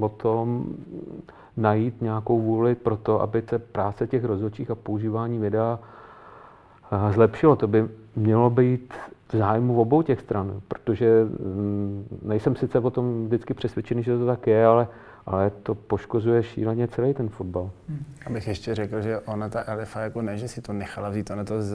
o tom najít nějakou vůli pro to, aby se práce těch rozhodčích a používání videa eh, zlepšilo. To by mělo být v zájmu obou těch stran, protože mm, nejsem sice o tom vždycky přesvědčený, že to tak je, ale ale to poškozuje šíleně celý ten fotbal. Hmm. Abych ještě řekl, že ona ta LFA jako ne, že si to nechala vzít, ona to z,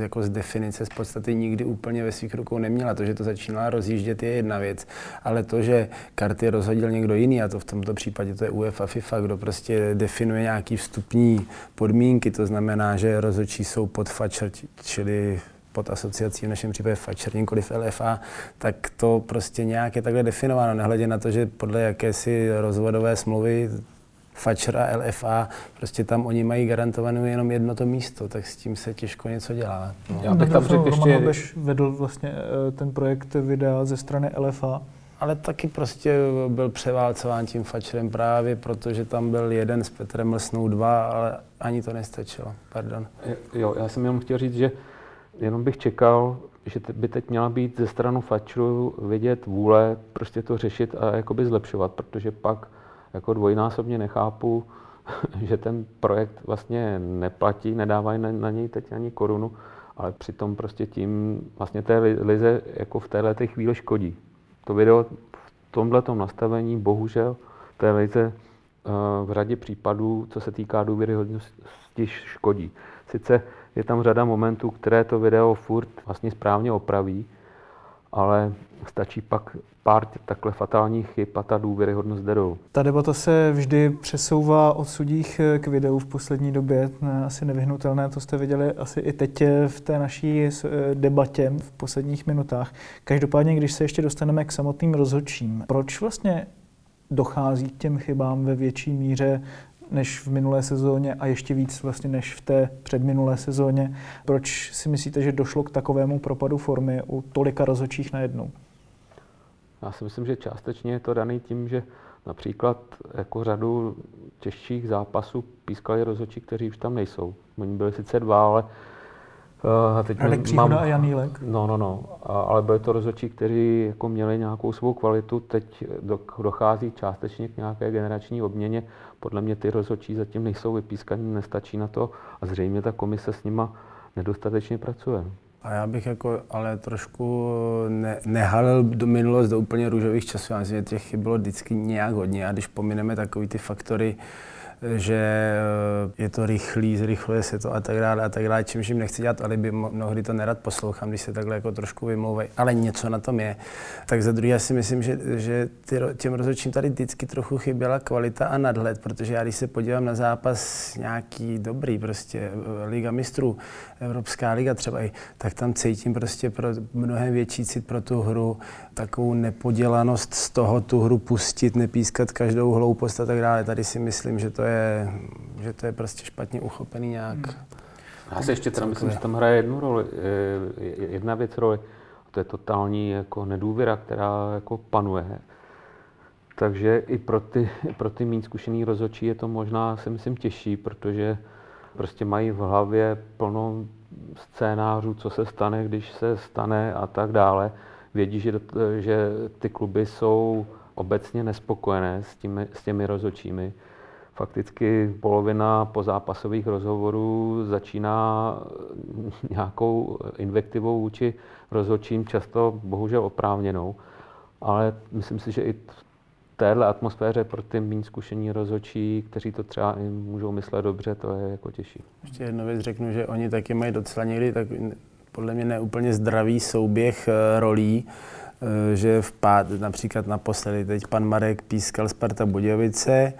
jako z definice z podstaty nikdy úplně ve svých rukou neměla. To, že to začínala rozjíždět, je jedna věc, ale to, že karty rozhodil někdo jiný, a to v tomto případě to je UEFA, FIFA, kdo prostě definuje nějaký vstupní podmínky, to znamená, že rozhodčí jsou pod fačer, čili pod asociací, v našem případě FAČR, nikoliv LFA, tak to prostě nějak je takhle definováno, nehledě na to, že podle jakési rozvodové smlouvy FAČR a LFA, prostě tam oni mají garantované jenom jedno to místo, tak s tím se těžko něco dělá. No. Já bych tam řekl ještě... Roman vedl vlastně eh, ten projekt videa ze strany LFA. Ale taky prostě byl převálcován tím fačerem právě, protože tam byl jeden s Petrem Mlsnou dva, ale ani to nestačilo. Pardon. Jo, já jsem jenom chtěl říct, že jenom bych čekal, že by teď měla být ze stranu Fatcheru vidět vůle prostě to řešit a jakoby zlepšovat, protože pak jako dvojnásobně nechápu, [LAUGHS] že ten projekt vlastně neplatí, nedávají na, na něj teď ani korunu, ale přitom prostě tím vlastně té lize jako v téhle chvíli škodí. To video tomhle nastavení bohužel té lize eh, v řadě případů, co se týká důvěryhodnosti, škodí. Sice je tam řada momentů, které to video furt vlastně správně opraví, ale stačí pak pár takhle fatálních chyb a ta důvěryhodnost jde dolů. Ta debata se vždy přesouvá od sudích k videu v poslední době, asi nevyhnutelné, to jste viděli asi i teď v té naší eh, debatě v posledních minutách. Každopádně, když se ještě dostaneme k samotným rozhodčím, proč vlastně dochází k těm chybám ve větší míře než v minulé sezóně a ještě víc vlastně než v té předminulé sezóně. Proč si myslíte, že došlo k takovému propadu formy u tolika rozhodčích najednou? Já si myslím, že částečně je to daný tím, že například jako řadu těžších zápasů pískali rozhodčí, kteří už tam nejsou. Oni byli sice dva, ale Uh, teď Radek mám, a Janílek. No, no, no. A, ale byli to rozhodčí, kteří jako měli nějakou svou kvalitu. Teď do, dochází částečně k nějaké generační obměně. Podle mě ty rozhodčí zatím nejsou vypískaní, nestačí na to a zřejmě ta komise s nima nedostatečně pracuje. A já bych jako ale trošku ne, nehalil do minulost do úplně růžových časů. Já myslím, že těch bylo vždycky nějak hodně. A když pomineme takový ty faktory, že eh, je to rychlý, zrychluje se to a tak dále a tak dále, čímž jim nechci dělat alibi, mnohdy to nerad poslouchám, když se takhle jako trošku vymlouvají, ale něco na tom je. Tak za druhé si myslím, že, že ty, těm rozhodčím tady vždycky trochu chyběla kvalita a nadhled, protože já když se podívám na zápas nějaký dobrý, prostě eh, Liga mistrů, Evropská liga třeba, tak tam cítím prostě pro mnohem větší cit pro tu hru, takovou nepodělanost z toho tu hru pustit, nepískat každou hloupost a tak dále. Tady si myslím, že to je, že to je prostě špatně uchopený nějak. Hmm. Já si ještě teda myslím, že tam hraje jednu roli, jedna věc roli, to je totální jako nedůvěra, která jako panuje. Takže i pro ty, pro ty méně zkušený rozhodčí je to možná, si myslím, těžší, protože prostě mají v hlavě plno scénářů, co se stane, když se stane a tak dále. Vědí, že, že ty kluby jsou obecně nespokojené s, těmi, s těmi rozhodčími. Fakticky polovina pozápasových rozhovorů začíná nějakou invektivou vůči rozhodčím, často bohužel oprávněnou. Ale myslím si, že i téhle atmosféře pro ty méně zkušení rozhodčí, kteří to třeba i můžou myslet dobře, to je jako těžší. Ještě jednu věc řeknu, že oni taky mají docela někdy tak podle mě neúplně zdravý souběh eh, rolí, eh, že v pát, například naposledy teď pan Marek pískal Sparta Budějovice,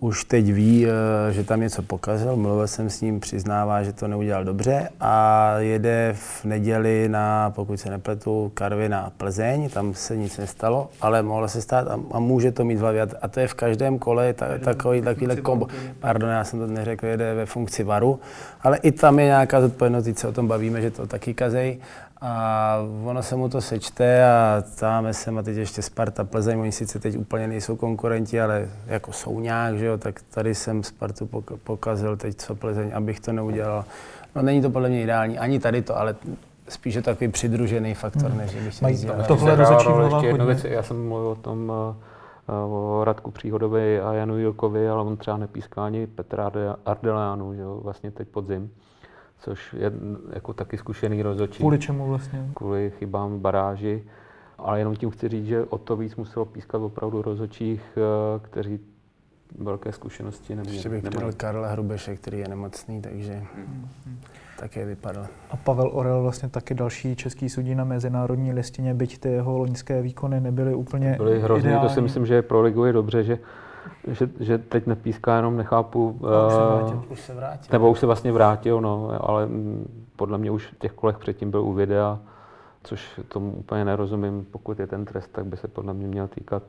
už teď ví, eh, že tam něco pokazil, mluvil jsem s ním, přiznává, že to neudělal dobře a jede v neděli na, pokud se nepletu, Karvy na Plzeň, tam se nic nestalo, ale mohlo se stát a, a může to mít v hlavě. A to je v každém kole ta, takový, takovýhle kombo. Pardon, já jsem to neřekl, jede ve funkci varu, ale i tam je nějaká zodpovědnost, teď se o tom bavíme, že to taky kazej a ono se mu to sečte a táme se, a teď ještě Sparta, Plzeň, oni sice teď úplně nejsou konkurenti, ale jako jsou nějak, že jo, tak tady jsem Spartu pokazil teď co Plzeň, abych to neudělal. No není to podle mě ideální, ani tady to, ale spíš je takový přidružený faktor, hmm. než bych si Mají tohle ještě jednu věc, já jsem mluvil o tom, eh, o Radku Příhodovi a Janu Jilkovi, ale on třeba nepíská ani Petra Ardeleanu, že jo, vlastně teď podzim což je jako taky zkušený rozhodčí. Kvůli čemu vlastně? Kvůli chybám baráži. Ale jenom tím chci říct, že o to víc muselo pískat opravdu rozhodčích, eh, kteří velké zkušenosti neměli. Ještě bych přidal Karla Hrubeše, který je nemocný, takže hmm. také vypadal. A Pavel Orel vlastně taky další český sudí na mezinárodní listině, byť ty jeho loňské výkony nebyly úplně Byly hrozný, ideální. to si myslím, že pro ligu je dobře, že že, že teď nepíská, jenom nechápu. No, už, se eh, vrátil, už se vrátil. Nebo už se vlastně vrátil, no, ale podle mě už v těch kolech předtím byl u videa, což tomu úplně nerozumím. Pokud je ten trest, tak by se podle mě měl týkat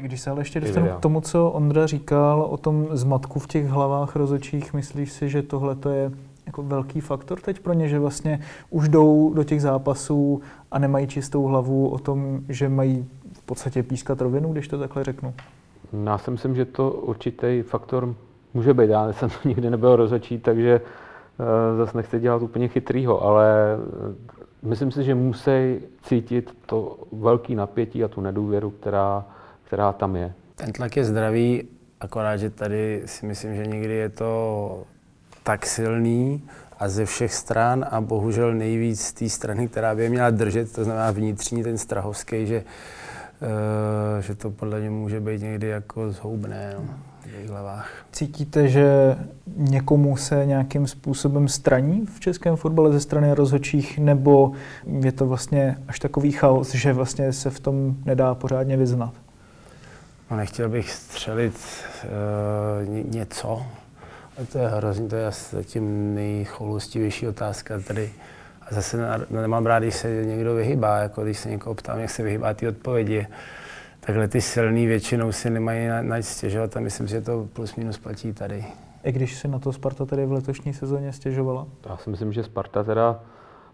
když se ale ještě dostanu k tomu, co Ondra říkal o tom zmatku v těch hlavách rozočích, myslíš si, že tohle je jako velký faktor teď pro ně, že vlastně už jdou do těch zápasů a nemají čistou hlavu o tom, že mají v podstatě pískat rovinu, když to takhle řeknu? Já si myslím, že to určitý faktor může být. Já jsem to [LAUGHS] nikdy nebyl rozhodčí, takže uh, zase nechci dělat úplně chytrýho, ale uh, myslím si, že musí cítit to velký napětí a tu nedůvěru, která, která tam je. Ten tlak je zdravý, akorát, že tady si myslím, že někdy je to tak silný a ze všech stran a bohužel nejvíc z té strany, která by je měla držet, to znamená vnitřní ten strahovský, že že to podle mě může být někdy jako zhoubné no, v jejich hlavách. Cítíte, že někomu se nějakým způsobem straní v českém fotbale ze strany rozhodčích, nebo je to vlastně až takový chaos, že vlastně se v tom nedá pořádně vyznat? No, nechtěl bych střelit uh, něco, to je hrozně, to je zatím nejchoulostivější otázka tady. A zase nemám rád, když se někdo vyhybá, jako když se někoho ptám, jak se vyhybá ty odpovědi. Takhle ty silný většinou si nemají na, na stěžovat a myslím, že to plus minus platí tady. I když si na to Sparta tady v letošní sezóně stěžovala? Já si myslím, že Sparta teda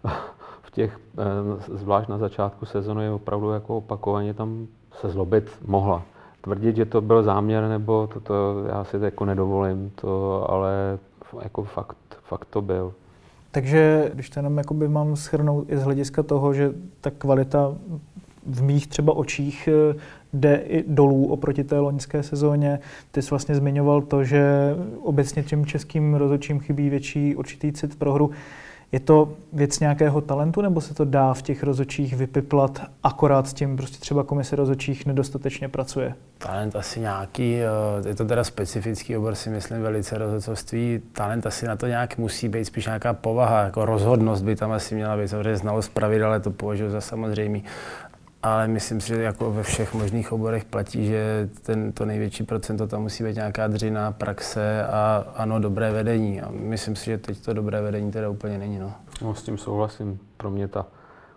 [LAUGHS] v těch, eh, zvlášť na začátku sezóny, opravdu jako opakovaně tam se zlobit mohla tvrdit, že to byl záměr, nebo to, to já si to jako nedovolím, to, ale jako fakt, fakt to byl. Takže když to jenom jakoby mám schrnout i z hlediska toho, že ta kvalita v mých třeba očích eh, jde i dolů oproti té loňské sezóně. Ty jsi vlastně zmiňoval to, že obecně těm českým rozhodčím chybí větší určitý cit pro hru. Je to věc nějakého talentu, nebo se to dá v těch rozočích vypiplat, akorát s tím prostě třeba komise rozočích nedostatečně pracuje? Talent asi nějaký, eh, je to teda specifický obor, si myslím, velice rozhodcovství. Talent asi na to nějak musí být, spíš nějaká povaha, jako rozhodnost by tam asi měla být. Samozřejmě znalost pravidel, ale to považuji za samozřejmý ale myslím si, že jako ve všech možných oborech platí, že ten, to největší procento tam musí být nějaká dřina, praxe a ano, dobré vedení. A myslím si, že teď to dobré vedení teda úplně není. No. no s tím souhlasím. Pro mě ta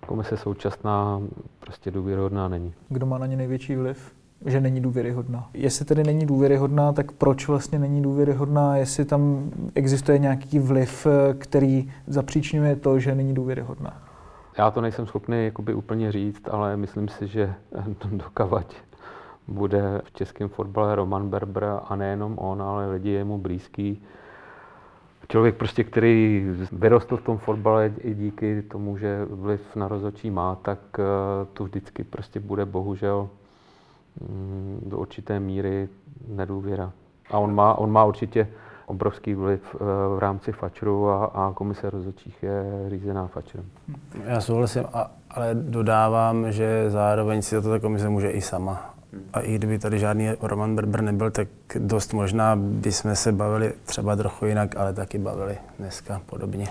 komise současná prostě důvěryhodná není. Kdo má na ně největší vliv? že není důvěryhodná. Jestli tedy není důvěryhodná, tak proč vlastně není důvěryhodná? Jestli tam existuje nějaký vliv, který zapříčňuje to, že není důvěryhodná? Já to nejsem schopný jakoby úplně říct, ale myslím si, že dokavať bude v českém fotbale Roman Berber a nejenom on, ale lidi jemu blízký. Člověk prostě, který vyrostl v tom fotbale i díky tomu, že vliv na rozhodčí má, tak eh, tu vždycky prostě bude bohužel mm, do určité míry nedůvěra. A on má, on má určitě obrovský vliv eh, v rámci Fačru a, a komise rozhodčích je řízená Fačrem. Já souhlasím, a, ale dodávám, že zároveň si to ta komise může i sama. A i kdyby tady žádný Roman Berber nebyl, tak dost možná bychom se bavili třeba trochu jinak, ale taky bavili dneska podobně.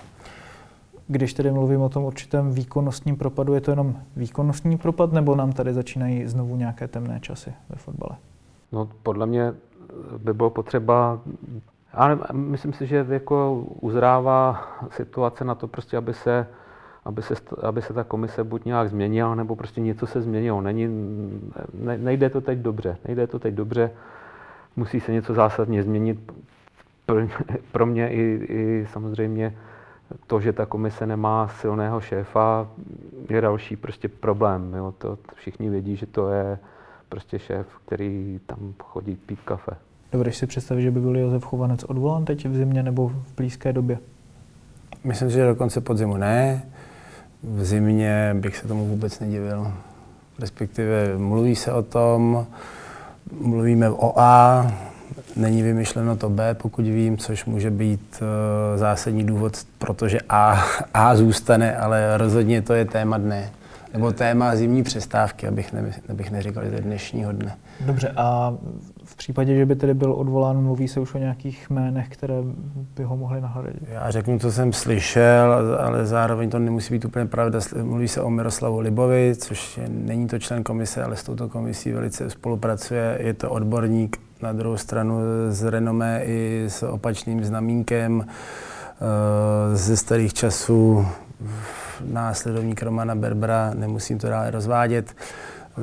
Když tedy mluvím o tom určitém výkonnostním propadu, je to jenom výkonnostní propad, nebo nám tady začínají znovu nějaké temné časy ve fotbale? No, podle mě by bylo potřeba ale myslím si, že jako uzrává situace na to, prostě, aby se, aby se, aby se ta komise buď nějak změnila, nebo prostě něco se změnilo. Není, ne, nejde to teď dobře. Nejde to teď dobře. Musí se něco zásadně změnit. [LAUGHS] Pro mě i, i samozřejmě to, že ta komise nemá silného šéfa, je další prostě problém. Jo. To všichni vědí, že to je prostě šéf, který tam chodí pít kafe. Dovedeš si představit, že by byl Josef Chovanec odvolán teď v zimě nebo v blízké době? Myslím si, že do konce podzimu ne. V zimě bych se tomu vůbec nedivil. Respektive mluví se o tom, mluvíme o A, není vymyšleno to B, pokud vím, což může být uh, zásadní důvod, protože A, A zůstane, ale rozhodně to je téma dne. Nebo téma zimní přestávky, abych, ne, abych neříkal, že to je dnešního dne. Dobře, a v případě, že by tedy byl odvolán, mluví se už o nějakých jménech, které by ho mohly nahradit? Já řeknu, co jsem slyšel, ale zároveň to nemusí být úplně pravda. Mluví se o Miroslavu Libovi, což je, není to člen komise, ale s touto komisí velice spolupracuje. Je to odborník na druhou stranu z renomé i s opačným znamínkem eh, ze starých časů následovník Romana Berbera, nemusím to dále rozvádět.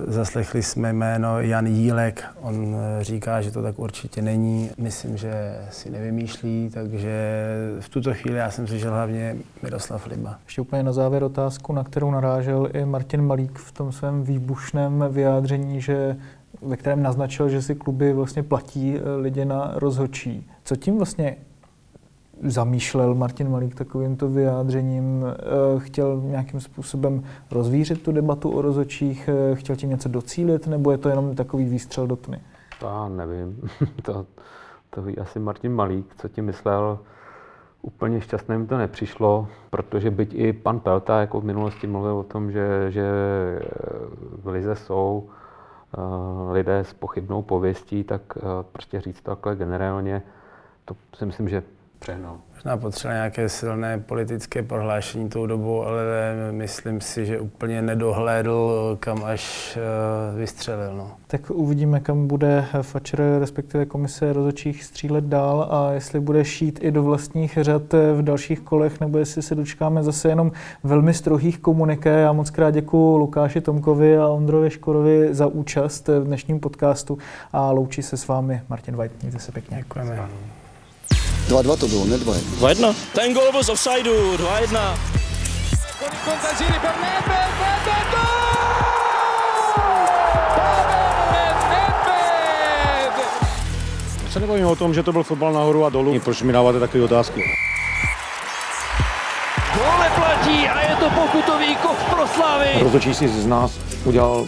Zaslechli jsme jméno Jan Jílek, on eh, říká, že to tak určitě není. Myslím, že si nevymýšlí, takže v tuto chvíli já jsem slyšel hlavně Miroslav Liba. Ještě úplně na závěr otázku, na kterou narážel i Martin Malík v tom svém výbušném vyjádření, že ve kterém naznačil, že si kluby vlastně platí eh, lidi na rozhodčí. Co tím vlastně zamýšlel Martin Malík takovýmto vyjádřením? Eh, chtěl nějakým způsobem rozvířit tu debatu o rozočích? Eh, chtěl tím něco docílit? Nebo je to jenom takový výstřel do tmy? To já nevím. [LAUGHS] to, to ví asi Martin Malík, co tím myslel. Úplně šťastné mi to nepřišlo, protože byť i pan Pelta jako v minulosti mluvil o tom, že, že v Lize jsou lidé s pochybnou pověstí, tak prostě říct to takhle generálně, to si myslím, že přehnal. Možná potřeba nějaké silné politické prohlášení tou dobu, ale myslím si, že úplně nedohlédl, kam až uh, vystřelil. No. Tak uvidíme, kam bude Fatscher, respektive komise rozočích střílet dál a jestli bude šít i do vlastních řad v dalších kolech, nebo jestli se dočkáme zase jenom velmi strohých komuniké. Já moc krát děkuji Lukáši Tomkovi a Ondrovi Škorovi za účast v dnešním podcastu a loučí se s vámi Martin White. Mějte se pěkně. Děkujeme. 2-2 to bylo, ne 2 2-1. Ten gol byl z offsideu, 2-1. Con il contagiri per Nedved, Nedved, Se nebavíme o tom, že to byl fotbal nahoru a dolů. Proč mi dáváte takové otázky? Gole platí a je to pokutový kov pro Slavy. Rozhodčí si z nás udělal